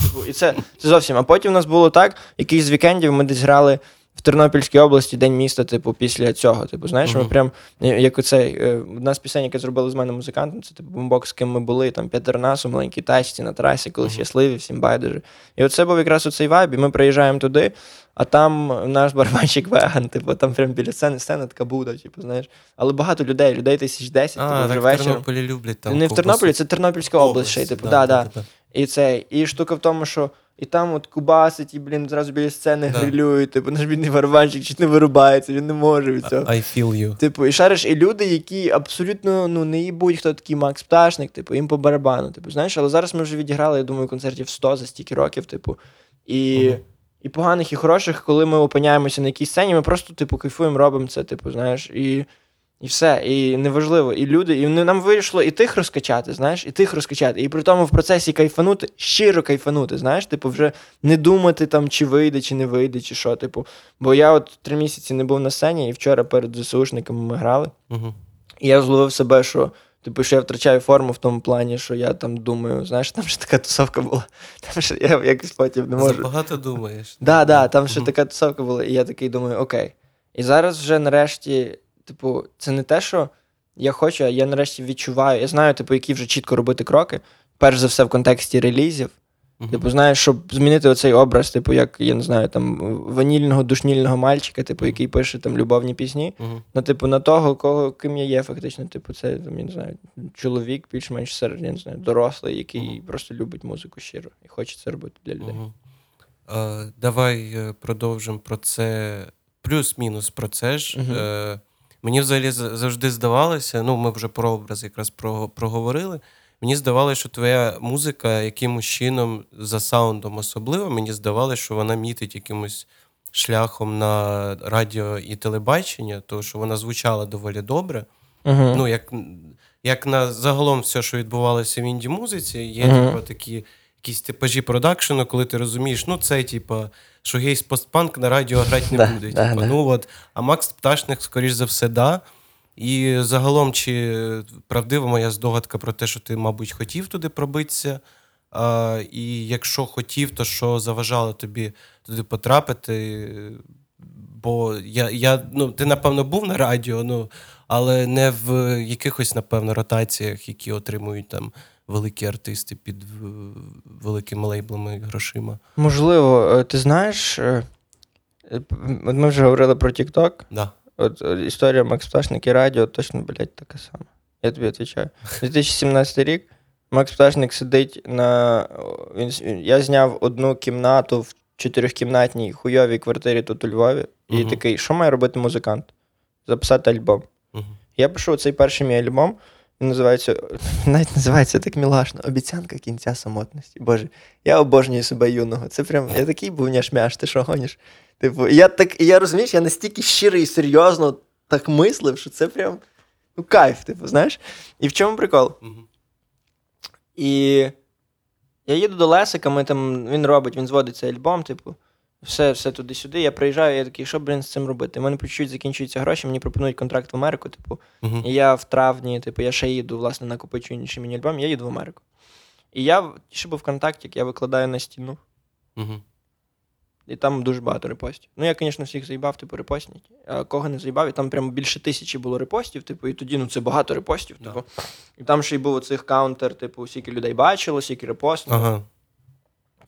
Speaker 2: Типу, і це це зовсім. А потім у нас було так, якийсь з вікендів ми десь грали в Тернопільській області день міста, типу, після цього. Типу, знаєш, ми прям як оцей е, одна з пісень, яка зробили з мене музикантом, це типу бомбок, з ким ми були, там нас у маленькій тачці на трасі, коли щасливі, всім байдуже. І оце був якраз оцей вайб, і ми приїжджаємо туди, а там наш барабанщик веган, типу, там прям біля сцени сцена така буда, типу, знаєш. Але багато людей, людей тисяч десять,
Speaker 1: типу, вже вечором. В Тернополі люблять там.
Speaker 2: Не в Тернополі, це Тернопільська область, ще, типу, да, да. І це, і штука в тому, що і там от кубасить, і, блін, зразу біля сцени да. грилюють, типу, наш бідний барабанщик чуть не вирубається, він не може від цього.
Speaker 1: I feel you.
Speaker 2: Типу, і шариш, і люди, які абсолютно ну, не їбуть, хто такий Макс Пташник, типу, їм по барабану. Типу, знаєш, але зараз ми вже відіграли, я думаю, концертів 100 за стільки років, типу. І uh і поганих, і хороших, коли ми опиняємося на якійсь сцені, ми просто, типу, кайфуємо, робимо це, типу, знаєш. І і все, і неважливо. І люди, і нам вийшло і тих розкачати, знаєш, і тих розкачати. І при тому в процесі кайфанути, щиро кайфанути, знаєш, типу, вже не думати там, чи вийде, чи не вийде, чи що. Типу. Бо я от три місяці не був на сцені, і вчора перед ЗСУшниками ми грали. Угу. І я зловив себе, що. Типу, що я втрачаю форму в тому плані, що я там думаю, знаєш, там ще така тусовка була. Там ще я якось потім не можу.
Speaker 1: Багато думаєш.
Speaker 2: Так, да, да, там ще така тусовка була, і я такий думаю, окей. І зараз вже нарешті типу, це не те, що я хочу, а я нарешті відчуваю. Я знаю, типу, які вже чітко робити кроки. Перш за все, в контексті релізів. Uh-huh. Типу, знаєш, щоб змінити оцей образ, типу, як я не знаю, там ванільного душнільного мальчика, типу, який пише там любовні пісні. Uh-huh. Ну, типу, на того, кого ким я є, фактично. Типу, це там, я не знаю, чоловік, більш-менш серед, я не знаю, дорослий, який uh-huh. просто любить музику щиро і хоче це робити для людей.
Speaker 1: Давай е, продовжимо про це. Плюс-мінус про це ж. Е, Мені взагалі завжди здавалося, ну ми вже про образ якраз проговорили. Мені здавалося, що твоя музика якимось чином за саундом особливо, мені здавалося, що вона мітить якимось шляхом на радіо і телебачення, тому що вона звучала доволі добре. Uh-huh. Ну, як як на загалом все, що відбувалося в інді музиці, є uh-huh. типу, такі якісь типажі продакшену, коли ти розумієш, ну це типу, що гейс постпанк на радіо грати не буде. Да, типу, да. Ну от, А Макс Пташник, скоріш за все, да. І загалом, чи правдива моя здогадка про те, що ти, мабуть, хотів туди пробитися. А, І якщо хотів, то що заважало тобі туди потрапити? Бо я, я, ну, ти, напевно, був на радіо, ну, але не в якихось, напевно, ротаціях, які отримують там великі артисти під великими лейблами грошима.
Speaker 2: Можливо, е, ти знаєш, е, ми вже говорили про TikTok.
Speaker 1: Да.
Speaker 2: От е, історія Макс Пташник і радіо точно, блядь, така сама. Я тобі відповідаю. 2017 рік Макс Пташник сидить на. Він... Я зняв одну кімнату в чотирьохкімнатній хуйовій квартирі тут у Львові. І uh такий, що має робити музикант? Записати альбом. uh Я пишу цей перший мій альбом. Він називається, навіть називається так мілашно. Обіцянка кінця самотності. Боже, я обожнюю себе юного. Це прям я такий був няшмяш, ти що гониш? Типу, я так, я розумієш, я настільки щирий і серйозно так мислив, що це прям ну, кайф, типу, знаєш? І в чому прикол? І я їду до Лесика, ми там, він робить, він зводить цей альбом, типу все все туди-сюди. Я приїжджаю, я такий, що, блін, з цим робити? У мене по чуть закінчуються гроші, мені пропонують контракт в Америку, типу. Uh-huh. І я в травні, типу, я ще їду, власне, накопичую інший міні альбом, я їду в Америку. І я ще був ВКонтакті, я викладаю на стіну. Uh-huh. І там дуже багато репостів. Ну, я, звісно, всіх заїбав, типу, репостніть. А кого не заїбав, і там прямо більше тисячі було репостів, типу, і тоді ну, це багато репостів. Типу. Yeah. І там ще й був оцих counter, типу, скільки людей бачило, скільки репостів. Uh-huh.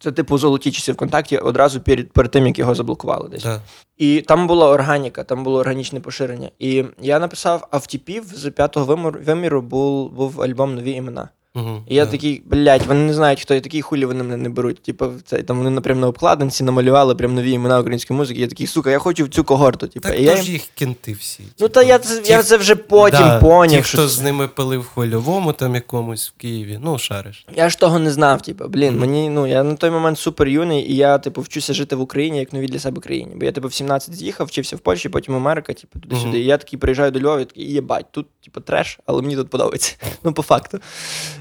Speaker 2: Це, типу, золоті часи ВКонтакті одразу перед перед тим, як його заблокували десь. Да. І там була органіка, там було органічне поширення. І я написав, а в тіпів з п'ятого виміру був був альбом Нові імена. Угу, І я yeah. такий, блядь, вони не знають, хто я такий, хулі вони мене не беруть. Типу, це там вони напрям на обкладинці намалювали прям нові імена української музики. Я такий, сука, я хочу в цю когорту. Типу.
Speaker 1: Так
Speaker 2: і
Speaker 1: я...
Speaker 2: ж
Speaker 1: їх кінти всі.
Speaker 2: Ну та я це я це вже потім да, поняв.
Speaker 1: Ті, що хто з ними пили в хвильовому там якомусь в Києві, ну шариш.
Speaker 2: Я ж того не знав, типу, блін, мені, ну я на той момент супер юний, і я, типу, вчуся жити в Україні як нові для себе країні. Бо я, типу, в 17 з'їхав, вчився в Польщі, потім Америка, типу, туди-сюди. І я такий приїжджаю до Львова, і такий, єбать, тут типу, треш, але мені тут подобається. Ну, по факту.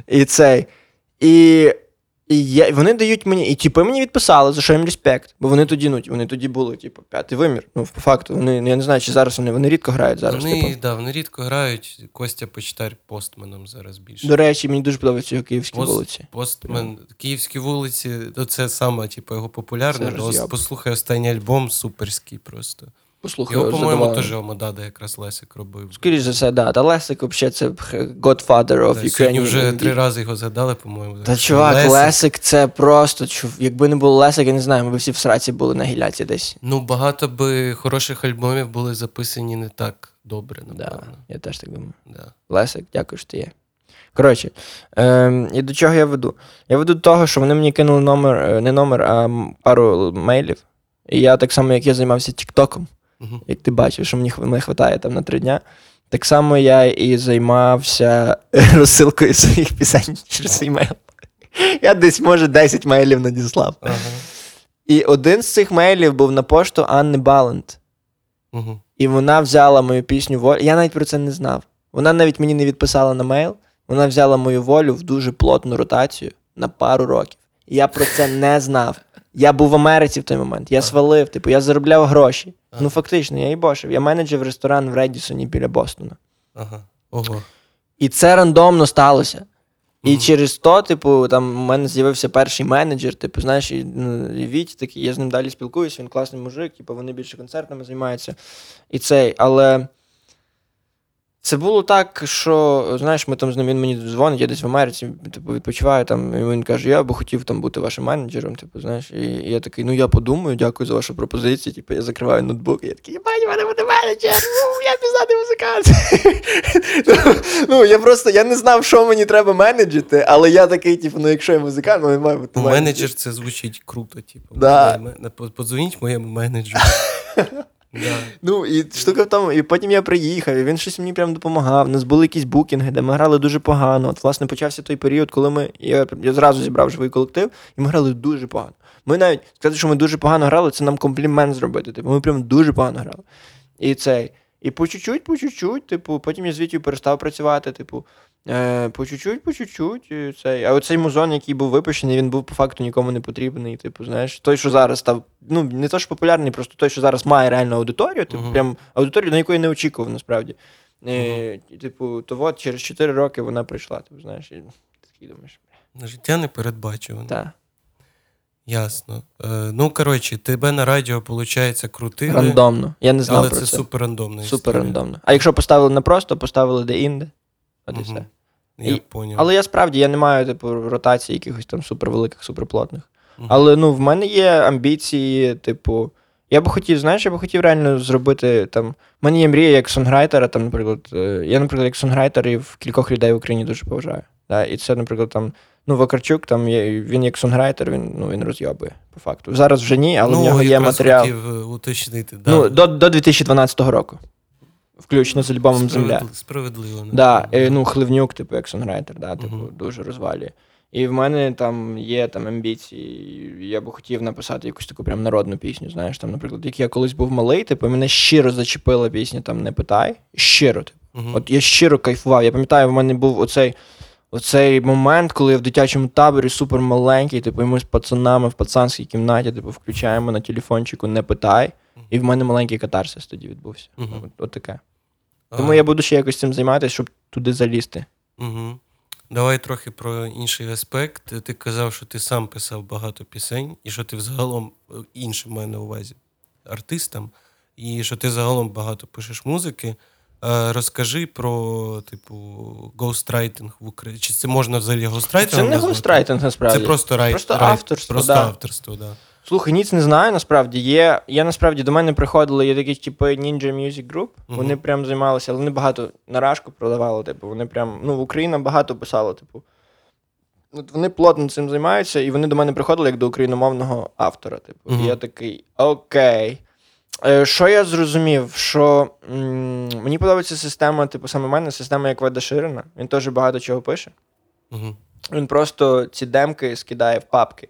Speaker 2: І цей. І і я, вони дають мені, і типу мені відписали, за що їм респект. Бо вони тоді, ну, вони тоді були, типу, п'ятий вимір. Ну, по факту, вони, я не знаю, чи зараз вони вони рідко грають зараз.
Speaker 1: Вони,
Speaker 2: типу.
Speaker 1: да, вони рідко грають. Костя почитар постменом зараз більше.
Speaker 2: До речі, мені дуже подобається його київські Пост, вулиці.
Speaker 1: Постмен, Київські вулиці, то це саме, типу, його популярне. Послухай останній альбом, суперський просто.
Speaker 2: Послухаю,
Speaker 1: Його, по-моєму, теж Омадада якраз Лесик робив.
Speaker 2: Скоріше за все, да. Та Лесик взагалі це Godfather of да, Ukraine.
Speaker 1: вже три рази його згадали, по-моєму.
Speaker 2: Та чувак, Лесик, Лесик це просто. Чув... Якби не було Лесик, я не знаю, ми б всі в сраці були на гіляці десь.
Speaker 1: Ну, багато би хороших альбомів були записані не так добре, напевно. Да,
Speaker 2: Я теж так думаю.
Speaker 1: Да.
Speaker 2: Лесик, дякую, що ти є. Коротше, е, і до чого я веду? Я веду до того, що вони мені кинули номер, е, не номер, а пару мейлів. І я так само, як я займався Тіктоком. Угу. Як ти бачиш, що мені не вистачає там на три дня. Так само я і займався розсилкою своїх пісень через імейл. Я десь, може, 10 мейлів надіслав. Ага. І один з цих мейлів був на пошту Анни Балент. Угу. І вона взяла мою пісню волю. Я навіть про це не знав. Вона навіть мені не відписала на мейл. Вона взяла мою волю в дуже плотну ротацію на пару років. І я про це не знав. Я був в Америці в той момент. Я свалив, типу, я заробляв гроші. Ну, фактично, я і бошив. Я менеджер ресторан в Редісоні біля Бостона.
Speaker 1: Ага. Ого.
Speaker 2: І це рандомно сталося. І через то, типу, там у мене з'явився перший менеджер, типу, знаєш, і, ну, і Віть такий, я з ним далі спілкуюся, він класний мужик, типу, вони більше концертами займаються. І цей, але. Це було так, що, знаєш, ми там з ним він мені дзвонить, я десь в Америці, типу, відпочиваю там, і він каже, я би хотів там бути вашим менеджером, типу, знаєш. І я такий, ну я подумаю, дякую за вашу пропозицію. Типу, я закриваю ноутбук, і я такий, єбать, мене буде менеджер, я пізнати музикант. ну, я просто я не знав, що мені треба менеджити, але я такий, типу, ну якщо я музикант, ну, маю бути
Speaker 1: менеджер. Менеджер це звучить круто, типу. Подзвоніть моєму менеджеру.
Speaker 2: Ну, і штука в і потім я приїхав, і він щось мені прям допомагав. У нас були якісь букінги, де ми грали дуже погано. От, власне, почався той період, коли ми. Я я зразу зібрав живий колектив, і ми грали дуже погано. Ми навіть сказати, що ми дуже погано грали, це нам комплімент зробити. Типу, ми прям дуже погано грали. І цей. І по чуть-чуть, по чуть-чуть, типу, потім я з Вітю перестав працювати, типу. Е, По чуть-чуть, по чуть-чуть. Цей. А оцей музон, який був випущений, він був по факту нікому не потрібний. Типу, знаєш, той, що зараз став, ну, не то, що популярний, просто той, що зараз має реальну аудиторію, типу, uh-huh. прям аудиторію, на яку я не очікував, насправді. Uh-huh. Типу, то от через 4 роки вона прийшла. Типу, знаєш, і такий думаєш.
Speaker 1: Життя не передбачуване.
Speaker 2: Так.
Speaker 1: Ясно. Е, Ну, коротше, тебе на радіо, виходить, крутили.
Speaker 2: Рандомно. Я не знав.
Speaker 1: Але
Speaker 2: про
Speaker 1: це,
Speaker 2: це
Speaker 1: супер рандомно.
Speaker 2: Супер рандомно. А якщо поставили на просто, поставили де-інде. От і все.
Speaker 1: Я і, поняв.
Speaker 2: Але я справді я не маю типу, ротації якихось там супервеликих, суперплотних. Uh-huh. Але ну, в мене є амбіції, типу. Я би хотів, знаєш, я би хотів реально зробити там. У мене є мрія як сонграйтера, там, наприклад, е, я, наприклад, як сонграйтер і в кількох людей в Україні дуже поважаю. Да? І це, наприклад, там. Ну, Вакарчук, там є, він як сонграйтер, він ну, він розйобує, по факту. Зараз вже ні, але ну, в нього є матеріал.
Speaker 1: хотів е, уточнити, да.
Speaker 2: Ну, До до 2012 року включно з альбомом Земля.
Speaker 1: Справедливо.
Speaker 2: не Да, і, ну, Хливнюк, типу, як сонграйтер, да, типу, uh-huh. дуже розвалює. І в мене там є там амбіції. Я би хотів написати якусь таку прям народну пісню. Знаєш, там, наприклад, як я колись був малий, типу, мене щиро зачепила пісня там Не питай. Щиро, типу. Uh-huh. От я щиро кайфував. Я пам'ятаю, в мене був оцей. Оцей момент, коли я в дитячому таборі супер маленький, типу, і ми з пацанами в пацанській кімнаті, типу, включаємо на телефончику, не питай. І в мене маленький катарсис тоді відбувся. Uh-huh. От, от таке. Тому я буду ще якось цим займатися, щоб туди залізти.
Speaker 1: Угу. Давай трохи про інший аспект. Ти казав, що ти сам писав багато пісень, і що ти взагалом е, іншим маю на увазі артистам, і що ти загалом багато пишеш музики. Е, розкажи про, типу, гоустрайтинг в Україні. Чи це можна взагалі гоустрайтингом
Speaker 2: Це не гоустрайтинг, насправді.
Speaker 1: Це просто райт.
Speaker 2: Просто авторство.
Speaker 1: Просто
Speaker 2: да.
Speaker 1: авторство, да.
Speaker 2: Слухай, ніц не знаю, насправді. Є. Я насправді до мене приходили є такі типу Ninja Music Group. Uh-huh. Вони прям займалися, але вони багато наражку продавали. Типу, вони прям. Ну, Україна багато писала, типу. От Вони плотно цим займаються, і вони до мене приходили як до україномовного автора. Типу. Uh-huh. І я такий окей. Е, що я зрозумів? Що м- мені подобається система, типу, саме мене, система як Веда Ширина. Він теж багато чого пише. Uh-huh. Він просто ці демки скидає в папки.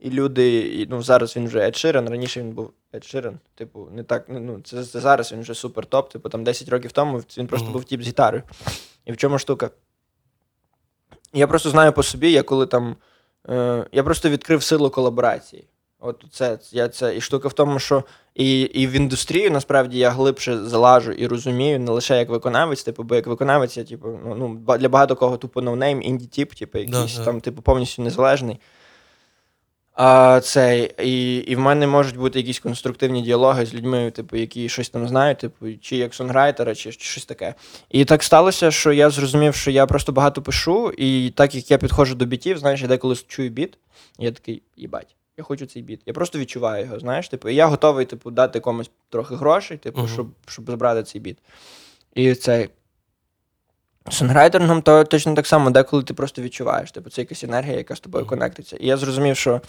Speaker 2: І люди, і, ну зараз він вже Ed Sheeran, раніше він був Ed Sheeran, типу, не так, ну це, це зараз він вже супер топ. Типу там 10 років тому він просто mm-hmm. був тип з гітарою. І в чому штука? Я просто знаю по собі, я коли там. Е, Я просто відкрив силу колаборації. От це я це і штука в тому, що і і в індустрію насправді я глибше залажу і розумію не лише як виконавець, типу, бо як виконавець, я типу, ну ну для багато кого тупо no-name, інді тип, типу, якийсь да, там, типу, повністю незалежний. А, це, І і в мене можуть бути якісь конструктивні діалоги з людьми, типу, які щось там знають, типу, чи як songwriter а, чи, чи щось таке. І так сталося, що я зрозумів, що я просто багато пишу, і так як я підходжу до бітів, знаєш, я деколи чую біт, я такий, їбать, я хочу цей біт. Я просто відчуваю його, знаєш, типу, і я готовий типу, дати комусь трохи грошей, типу, uh-huh. щоб щоб забрати цей біт. І цей. Сонграйтерингом то точно так само, деколи ти просто відчуваєш, типу, це якась енергія, яка з тобою конектиться. І я зрозумів, що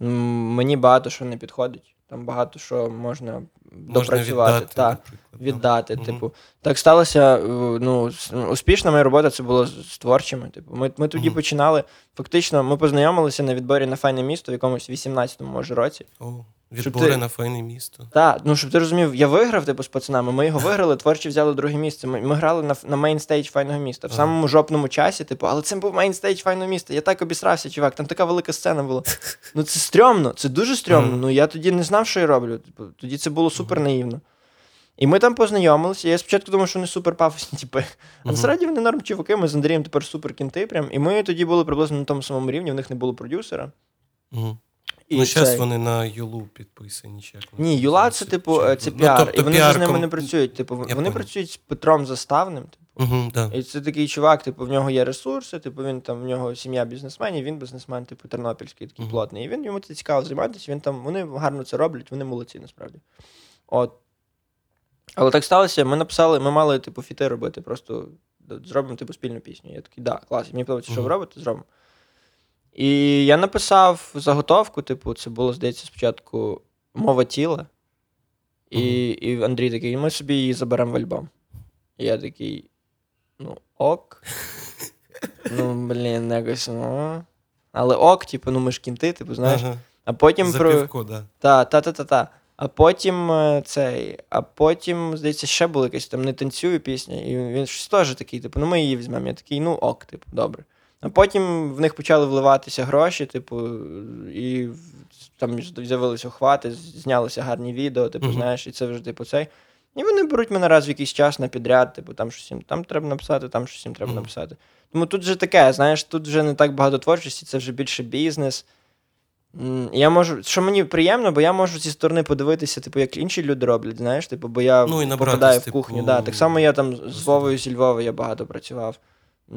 Speaker 2: мені багато що не підходить. Там багато що можна, можна допрацювати. Віддати, та, віддати. Угу. Типу, так сталося. Ну, успішна моя робота це було з творчими. Типу, ми ми тоді угу. починали. Фактично, ми познайомилися на відборі на файне місто в якомусь 18-му може році.
Speaker 1: О. Відбори ти... на файне місто.
Speaker 2: Так, ну щоб ти розумів, я виграв типу з пацанами. Ми його виграли, творчі взяли друге місце. Ми ми грали на на mainstage файного міста. В ага. самому жопному часі, типу, але це був mainstage файного міста. Я так обісрався, чувак. Там така велика сцена була. Ну це стрьомно, це дуже стрьомно. Ага. Ну я тоді не знав, що я роблю. Типу, тоді це було супер наївно. І ми там познайомилися. Я спочатку думав, що вони супер пафосні, типи. А насправді вони норм чуваки, ми з Андрієм тепер супер кенти. Прям. І ми тоді були приблизно на тому самому рівні, в них не було продюсера.
Speaker 1: Угу. І ну, зараз вони на Юлу підписані. Чи як
Speaker 2: Ні, Юла це, типу, це ну, піар. Ну, тобто, і вони піар... з ними не працюють. Типу, Вони понял. працюють з Петром Заставним. Типу.
Speaker 1: Угу, да.
Speaker 2: І це такий чувак, типу, в нього є ресурси, типу, він там, в нього сім'я бізнесменів, він бізнесмен, типу, тернопільський такий угу. плотний. І він йому це цікаво займатися. Він там, Вони гарно це роблять, вони молодці, насправді. От. Але так сталося, ми написали, ми мали, типу, фіти робити, просто зробимо типу, спільну пісню. Я такий, да, клас, мені подобається, що ви робите, зробимо. І я написав заготовку, типу, це було, здається, спочатку мова тіла. І uh-huh. і Андрій такий, ми собі її заберемо в альбом. І я такий, ну, ок. Ну, блін, якось, ну. Але ок, типу, ну ми ж кінти, типу, знаєш. Ага. А потім
Speaker 1: Запівку, про. Да.
Speaker 2: Та, та, та, та, та. А потім е, цей, а потім, здається, ще була якась там не танцюю пісня, і він щось теж такий, типу, ну ми її візьмемо. Я такий, ну ок, типу, добре. А потім в них почали вливатися гроші, типу, і там з'явилися охвати, знялися гарні відео, типу, uh-huh. знаєш, і це вже типу цей. І вони беруть мене раз в якийсь час на підряд, типу, там щось їм там треба написати, там щось їм треба uh-huh. написати. Тому тут вже таке, знаєш, тут вже не так багато творчості, це вже більше бізнес. Я можу, що мені приємно, бо я можу зі сторони подивитися, типу, як інші люди роблять, знаєш, типу, бо я ну, попадаю в кухню. Типу... Да. Так само я там з Вовою зі Львова я багато працював.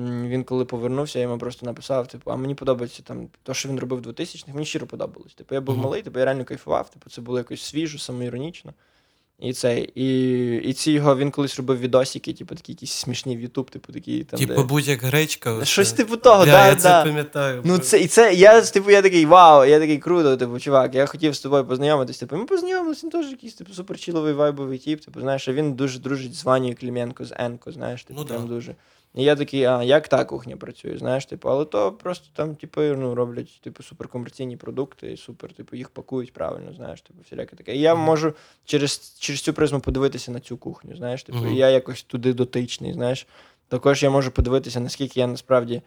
Speaker 2: Він коли повернувся, я йому просто написав: типу, а мені подобається там те, що він робив 2000-х, мені щиро подобалось. Типу, я був mm-hmm. малий, типу, я реально кайфував, типу, це було якось свіжо, самоіронічно. І це, і і ці його він колись робив відосики, типу, такі якісь смішні в Ютуб, типу такі там.
Speaker 1: Типу,
Speaker 2: де...
Speaker 1: будь-як гречка.
Speaker 2: Щось типу того,
Speaker 1: да,
Speaker 2: да,
Speaker 1: я
Speaker 2: да.
Speaker 1: це пам'ятаю.
Speaker 2: Ну, це, і це, я, типу, я такий, вау, я такий круто, типу, чувак, я хотів з тобою познайомитись. Типу, ми познайомилися, він теж якийсь типу, суперчіловий вайбовий тип. Типу, знаєш, а він дуже дружить з Ванією Кліменко, з Енко, знаєш, типу, ну, прям да. дуже. І я такий, а як та кухня працює, знаєш, типу, але то просто там, типу, ну, роблять типу, суперкомерційні продукти, і супер, типу, їх пакують правильно, знаєш, типу, всіляке таке. І я можу через через цю призму подивитися на цю кухню, знаєш, типу, і я якось туди дотичний, знаєш. Також я можу подивитися, наскільки я насправді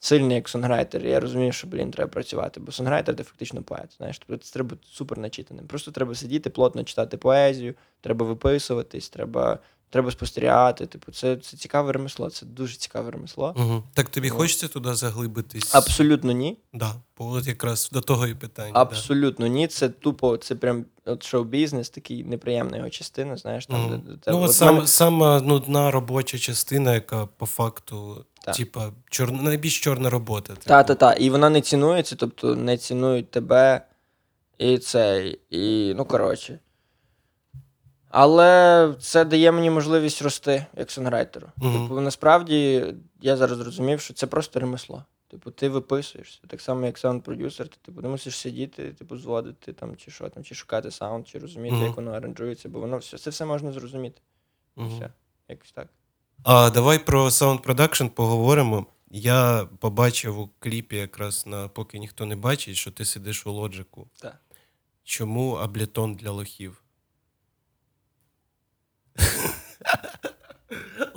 Speaker 2: сильний як сонграйтер. Я розумію, що, блін, треба працювати, бо сонграйтер це фактично поет. Знаєш, тобто це треба бути супер начитаним. Просто треба сидіти, плотно читати поезію, треба виписуватись, треба треба спостерігати. Типу, це це цікаве ремесло, це дуже цікаве ремесло.
Speaker 1: Угу. Так тобі ну. хочеться туди заглибитись?
Speaker 2: Абсолютно ні.
Speaker 1: Да, бо от якраз до того і питання.
Speaker 2: Абсолютно да. ні. Це тупо, це прям от шоу-бізнес, такий неприємна його частина. Знаєш, там угу. де,
Speaker 1: де, ну, от сам, мене... сама нудна робоча частина, яка по факту. Типа, чор... найбільш чорна робота.
Speaker 2: Типу. Так, так, так. І вона не цінується, тобто не цінують тебе і цей. І, ну, коротше. Але це дає мені можливість рости як сонграйтеру. Uh-huh. Типу, насправді я зараз зрозумів, що це просто ремесло. Типу, ти виписуєшся. Так само, як саунд-продюсер, ти типу, не мусиш сидіти, типу, зводити там, чи що там, чи шукати саунд, чи розуміти, uh-huh. як воно аранжується, бо воно все це все можна зрозуміти. Uh-huh. Все, якось так.
Speaker 1: А давай про sound production поговоримо. Я побачив у кліпі, якраз на поки ніхто не бачить, що ти сидиш у Logic у.
Speaker 2: Так.
Speaker 1: Чому Ableton для лохів?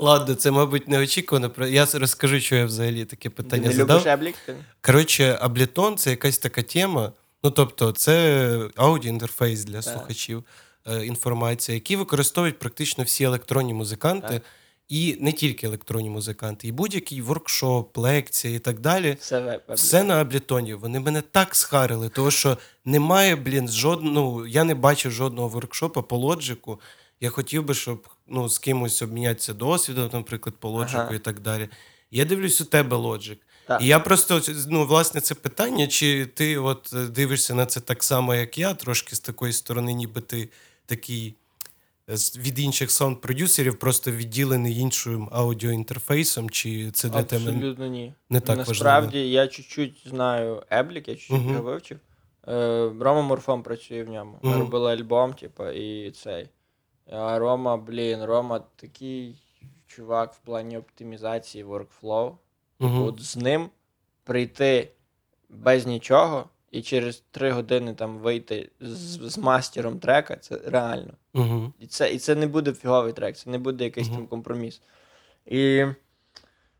Speaker 1: Ладно, це, мабуть, неочікувано. Я розкажу, що я взагалі таке питання
Speaker 2: Ти не
Speaker 1: задав.
Speaker 2: любиш?
Speaker 1: Коротше, Ableton це якась така тема. Ну, тобто, це аудіоінтерфейс для
Speaker 2: Так.
Speaker 1: слухачів, е, інформація, який використовують практично всі електронні музиканти,
Speaker 2: Так.
Speaker 1: і не тільки електронні музиканти, і будь-який воркшоп, лекція і так далі.
Speaker 2: Все.
Speaker 1: Все на аблетоні. Вони мене так схарили, тому що немає, блін, жодного. Я не бачив жодного воркшопа по лоджику. Я хотів би, щоб ну, з кимось обмінятися досвідом, наприклад, по лоджику
Speaker 2: Ага.
Speaker 1: і так далі. Я дивлюсь у тебе лоджик.
Speaker 2: Так.
Speaker 1: І я просто ну, власне це питання, чи ти от е, дивишся на це так само, як я, трошки з такої сторони, ніби ти такий е, від інших саунд-продюсерів, просто відділений іншим аудіоінтерфейсом, чи це для тебе
Speaker 2: Абсолютно ні.
Speaker 1: не так
Speaker 2: Насправді я чуть-чуть знаю еблік, я чуть-чуть його вивчив. Е, Рома Морфом працює в ньому. Ми
Speaker 1: Мгм.
Speaker 2: робили альбом, типу, і цей. А Рома, блін, Рома такий чувак в плані оптимізації workflow.
Speaker 1: Угу.
Speaker 2: От з ним прийти без нічого і через три години там вийти з, з мастером трека, це реально.
Speaker 1: Угу.
Speaker 2: І це, і це не буде фіговий трек, це не буде якийсь
Speaker 1: угу.
Speaker 2: там компроміс. І.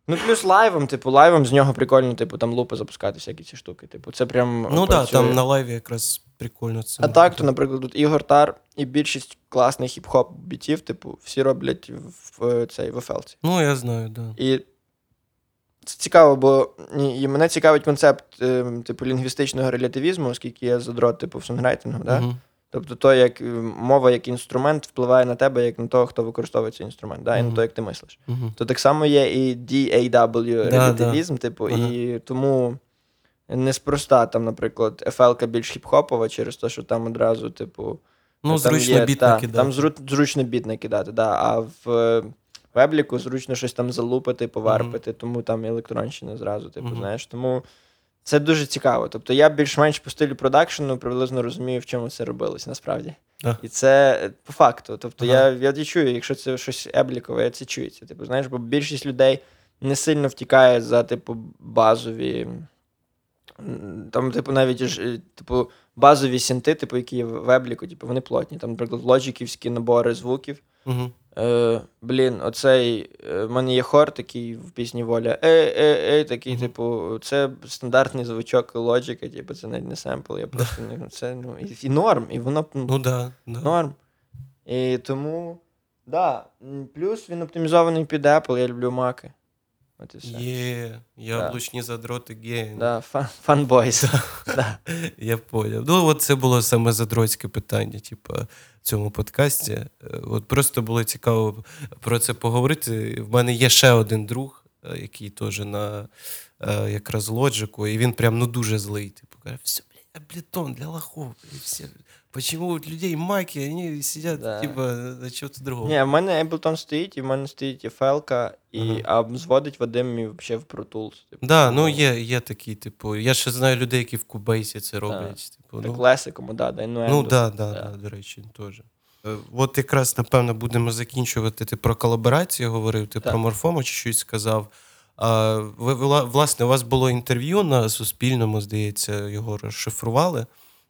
Speaker 2: Ну, плюс лайвом, типу, лайвом з нього прикольно, типу, там лупи запускати всякі ці штуки. Типу, це прям.
Speaker 1: Ну так,
Speaker 2: працює.
Speaker 1: там на лайві якраз прикольно це.
Speaker 2: А так, то, наприклад, тут Ігор Тар і більшість класних хіп-хоп бітів, типу, всі роблять в, в цей в FL.
Speaker 1: Ну, я знаю, да.
Speaker 2: І це цікаво, бо і, мене цікавить концепт, е, типу, лінгвістичного релятивізму, оскільки я задрот, типу, в songwriting у, да?
Speaker 1: Мгм.
Speaker 2: Тобто, то, як е, мова як інструмент впливає на тебе, як на того, хто використовує цей інструмент, да? і на то, як ти мислиш.
Speaker 1: Мгм.
Speaker 2: То так само є і DAW релятивізм, типу,
Speaker 1: Ага.
Speaker 2: і тому неспроста там, наприклад, FL більш хіп-хопова через те, що там одразу, типу.
Speaker 1: Ну,
Speaker 2: там
Speaker 1: зручно
Speaker 2: є-
Speaker 1: біт
Speaker 2: та,
Speaker 1: накидати.
Speaker 2: Там зру- зручно біт накидати, да. а в е, вебліку зручно щось там залупити, поварпити, тому там електронщина зразу, типу, знаєш. Тому це дуже цікаво. Тобто я більш-менш по стилю продакшену приблизно розумію, в чому це робилось насправді.
Speaker 1: А.
Speaker 2: І це е, по факту. Тобто
Speaker 1: Ага.
Speaker 2: я, я чую, якщо це щось еблікове, це чується. Типу, знаєш, бо більшість людей не сильно втікає за, типу, базові. Там, типу, навіть е, типу, базові синти, типу, які є в ебліку, типу, вони плотні. Там, наприклад, лоджиківські набори звуків.
Speaker 1: Мгм.
Speaker 2: Е, блін, оцей. е, в мене є хор такий в пісні Воля. Ей, ей, ей, такий, типу, це стандартний звучок лоджика, типу, це навіть не семпл. Я просто не це ну, і, і норм, і воно ну,
Speaker 1: Ну да, да.
Speaker 2: норм. І тому, да. Плюс він оптимізований під Apple, я люблю маки. От і все.
Speaker 1: Є, яблучні задроти геї.
Speaker 2: Да, фан, fanboys. да.
Speaker 1: Я поняв. Ну, от це було саме задроцьке питання, типу, в цьому подкасті. Е, От просто було цікаво про це поговорити. В мене є ще один друг, е, який теж на е, якраз Logic у, і він прям ну дуже злий. Типу, каже, все, блядь, Ableton для лохов. І все. Почему у людей маки, вони сидять,
Speaker 2: Да.
Speaker 1: типу, на чого-то другого.
Speaker 2: Ні, в мене Ableton стоїть, і в мене стоїть і фелка, і, а зводить Вадим мій взагалі в Pro Tools. Типу,
Speaker 1: Да, ну є, є такі, типу, я ще знаю людей, які в Кубейсі це роблять. Типу,
Speaker 2: Так
Speaker 1: ну,
Speaker 2: класикому, да, да, ну,
Speaker 1: Ну, да, да,
Speaker 2: да.
Speaker 1: да, до речі, теж. Е, От якраз, напевно, будемо закінчувати. Ти про колаборацію говорив, ти
Speaker 2: Так.
Speaker 1: про Морфому чи щось сказав. А, ви, власне, у вас було інтерв'ю на Суспільному, здається, його розшифрували,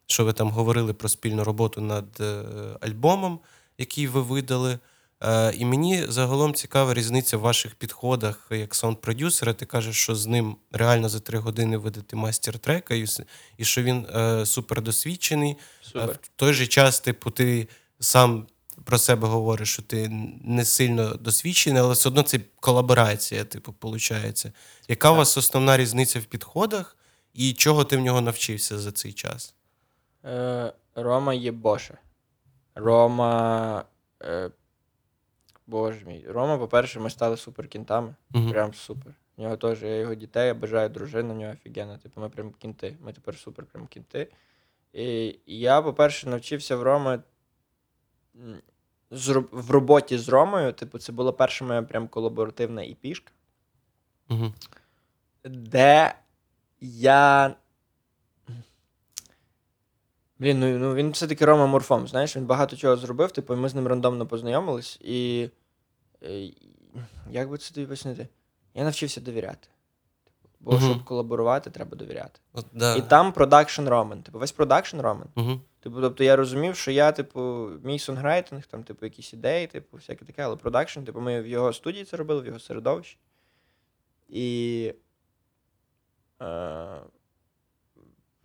Speaker 1: що ви там говорили про спільну роботу над е, альбомом, який ви видали. Е, і мені загалом цікава різниця в ваших підходах як саунд-продюсера. Ти кажеш, що з ним реально за три години видати мастер трека, і, що він е, супердосвідчений.
Speaker 2: Супер.
Speaker 1: в той же час, типу, ти сам про себе говориш, що ти не сильно досвідчений, але все одно це колаборація, типу, виходить. Яка у вас основна різниця в підходах, і чого ти в нього навчився за цей час?
Speaker 2: Е, Рома є Боше. Рома. Е, боже мій. Рома, по-перше, ми стали суперкінтами.
Speaker 1: Мгм.
Speaker 2: Прям супер. У нього теж я його дітей, я бажаю дружину, в нього офігенно. Типу, ми прям кінти. Ми тепер супер прям кінти. І я, по-перше, навчився в Роми роб- в роботі з Ромою. Типу, це була перша моя прям колаборативна іпішка.
Speaker 1: Угу.
Speaker 2: де я. Блін, ну, ну він все-таки Рома Морфом, знаєш, він багато чого зробив, типу, і ми з ним рандомно познайомились, і. е, Як би це тобі пояснити? Я навчився довіряти. Бо
Speaker 1: Мгм.
Speaker 2: щоб колаборувати, треба довіряти.
Speaker 1: От, да.
Speaker 2: І там продакшн Ромин. Типу, весь продакшн Ромин.
Speaker 1: Угу.
Speaker 2: Типу, тобто я розумів, що я, типу, мій songwriting, там, типу, якісь ідеї, типу, всяке таке, але продакшн, типу, ми в його студії це робили, в його середовищі. І. Е,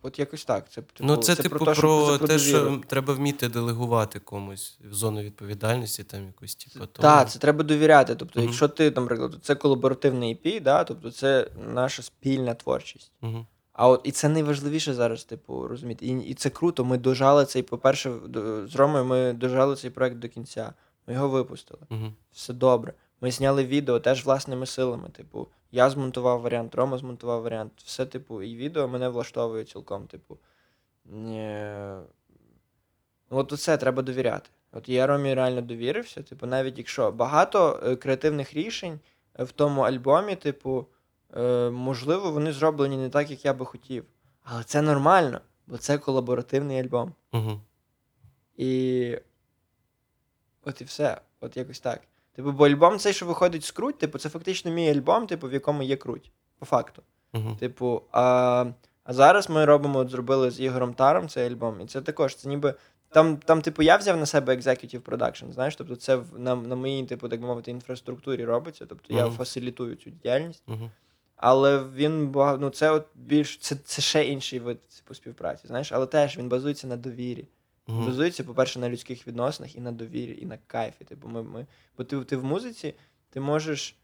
Speaker 2: от якось так. Це, типу,
Speaker 1: Ну, це, типу, про,
Speaker 2: те, що-
Speaker 1: те, що треба вміти делегувати комусь в зону відповідальності, там якось, типу, то.
Speaker 2: Так, це треба довіряти. Тобто,
Speaker 1: Мгм.
Speaker 2: якщо ти, наприклад, це колаборативний EP, да, тобто це наша спільна творчість.
Speaker 1: Угу.
Speaker 2: А от і це найважливіше зараз, типу, розуміти. І, і це круто. Ми дожали цей, по-перше, з Ромою ми дожали цей проект до кінця. Ми його випустили.
Speaker 1: Угу.
Speaker 2: Все добре. Ми зняли відео теж власними силами. Типу, я змонтував варіант, Рома змонтував варіант. Все, типу, і відео мене влаштовує цілком. Типу. Е, от це треба довіряти. От я Ромі реально довірився. Типу, навіть якщо багато е, креативних рішень е, в тому альбомі, типу, е, можливо, вони зроблені не так, як я би хотів. Але це нормально, бо це колаборативний альбом.
Speaker 1: Угу.
Speaker 2: І. От і все. От якось так. Типу, бо альбом цей, що виходить з круть, типу, це фактично мій альбом, типу, в якому є круть. По факту.
Speaker 1: Угу.
Speaker 2: Типу, а, а зараз ми робимо, от зробили з Ігорем Таром цей альбом, і це також, це ніби. Там, там, типу, я взяв на себе executive production, знаєш, тобто це на, на моїй, типу, так би мовити, інфраструктурі робиться. Тобто я фасилітую цю діяльність.
Speaker 1: Угу.
Speaker 2: Але він ну, це от більш це, це ще інший вид типу, співпраці, знаєш, але теж він базується на довірі.
Speaker 1: Угу.
Speaker 2: Базується, по-перше, на людських відносинах і на довірі, і на кайфі. Типу, ми, ми, бо ти, ти в музиці, ти можеш,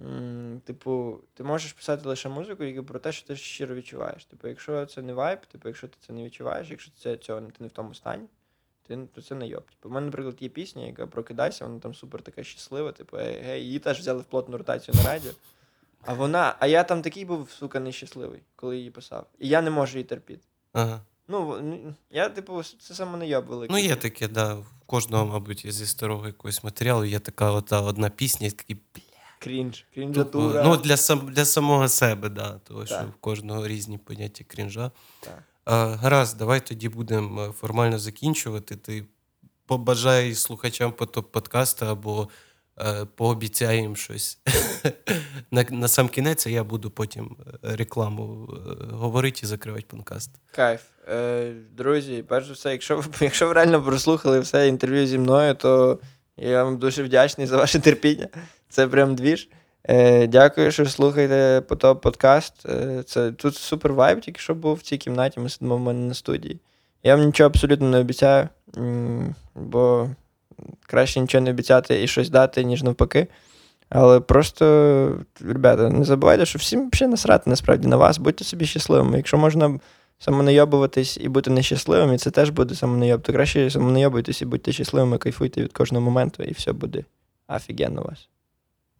Speaker 2: м, типу, ти можеш писати лише музику яку про те, що ти щиро відчуваєш. Типу, якщо це не вайб, типу, якщо ти це не відчуваєш, якщо це цього ти не в тому стані, ти, то це не йоб. Типу, у мене, наприклад, є пісня, яка прокидайся, вона там супер така щаслива, типу, ей, гей, її теж взяли в плотну ротацію на радіо. А вона, а я там такий був, сука, нещасливий, коли її писав. І я не можу її терпіти.
Speaker 1: Ага.
Speaker 2: Ну, я, типу, це саме не йоб великий.
Speaker 1: Ну, є таке, да. В кожного, мабуть, зі старого якогось матеріалу є така ота одна пісня, і такий бля.
Speaker 2: Крінж, крінжатура.
Speaker 1: Ну, для, сам, для самого себе, да, тому що в кожного різні поняття крінжа.
Speaker 2: Так.
Speaker 1: А, гаразд, давай тоді будемо е, формально закінчувати. Ти побажай слухачам потоп подкаста або е, їм щось на, на сам кінець, я буду потім е, рекламу е, говорити і закривати подкаст.
Speaker 2: Кайф. Е, друзі, перш за все, якщо ви, якщо ви реально прослухали все інтерв'ю зі мною, то я вам дуже вдячний за ваше терпіння. Це прям двіж. Е, дякую, що слухаєте потоп подкаст. Це тут супер вайб, тільки що був в цій кімнаті, ми сидимо в мене на студії. Я вам нічого абсолютно не обіцяю, бо краще нічого не обіцяти і щось дати, ніж навпаки. Але просто, ребята, не забувайте, що всім ще насрати насправді на вас. Будьте собі щасливими. Якщо можна самонайобуватись і бути нещасливим, і це теж буде самонайоб, то краще самонайобуйтесь і будьте щасливими, кайфуйте від кожного моменту, і все буде офігенно у вас.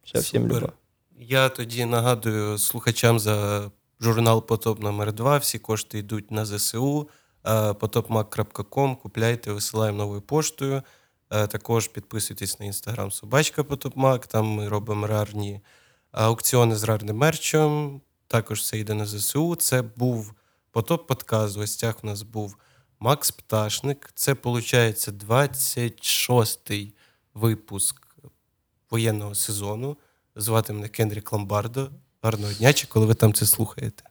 Speaker 2: Все, всім любов.
Speaker 1: Я тоді нагадую слухачам за журнал Потоп номер 2 Всі кошти йдуть на ЗСУ. Е, potopmac.com, Купляйте, висилаємо новою поштою. Е, Також підписуйтесь на інстаграм Собачка Потопмак. Там ми робимо рарні аукціони з рарним мерчем. Також все йде на ЗСУ. Це був Потоп подкаст. В гостях у нас був Макс Пташник. Це, виходить, 26-й випуск воєнного сезону. Звати мене Кенрік Ламбардо. Гарного дня, чи коли ви там це слухаєте.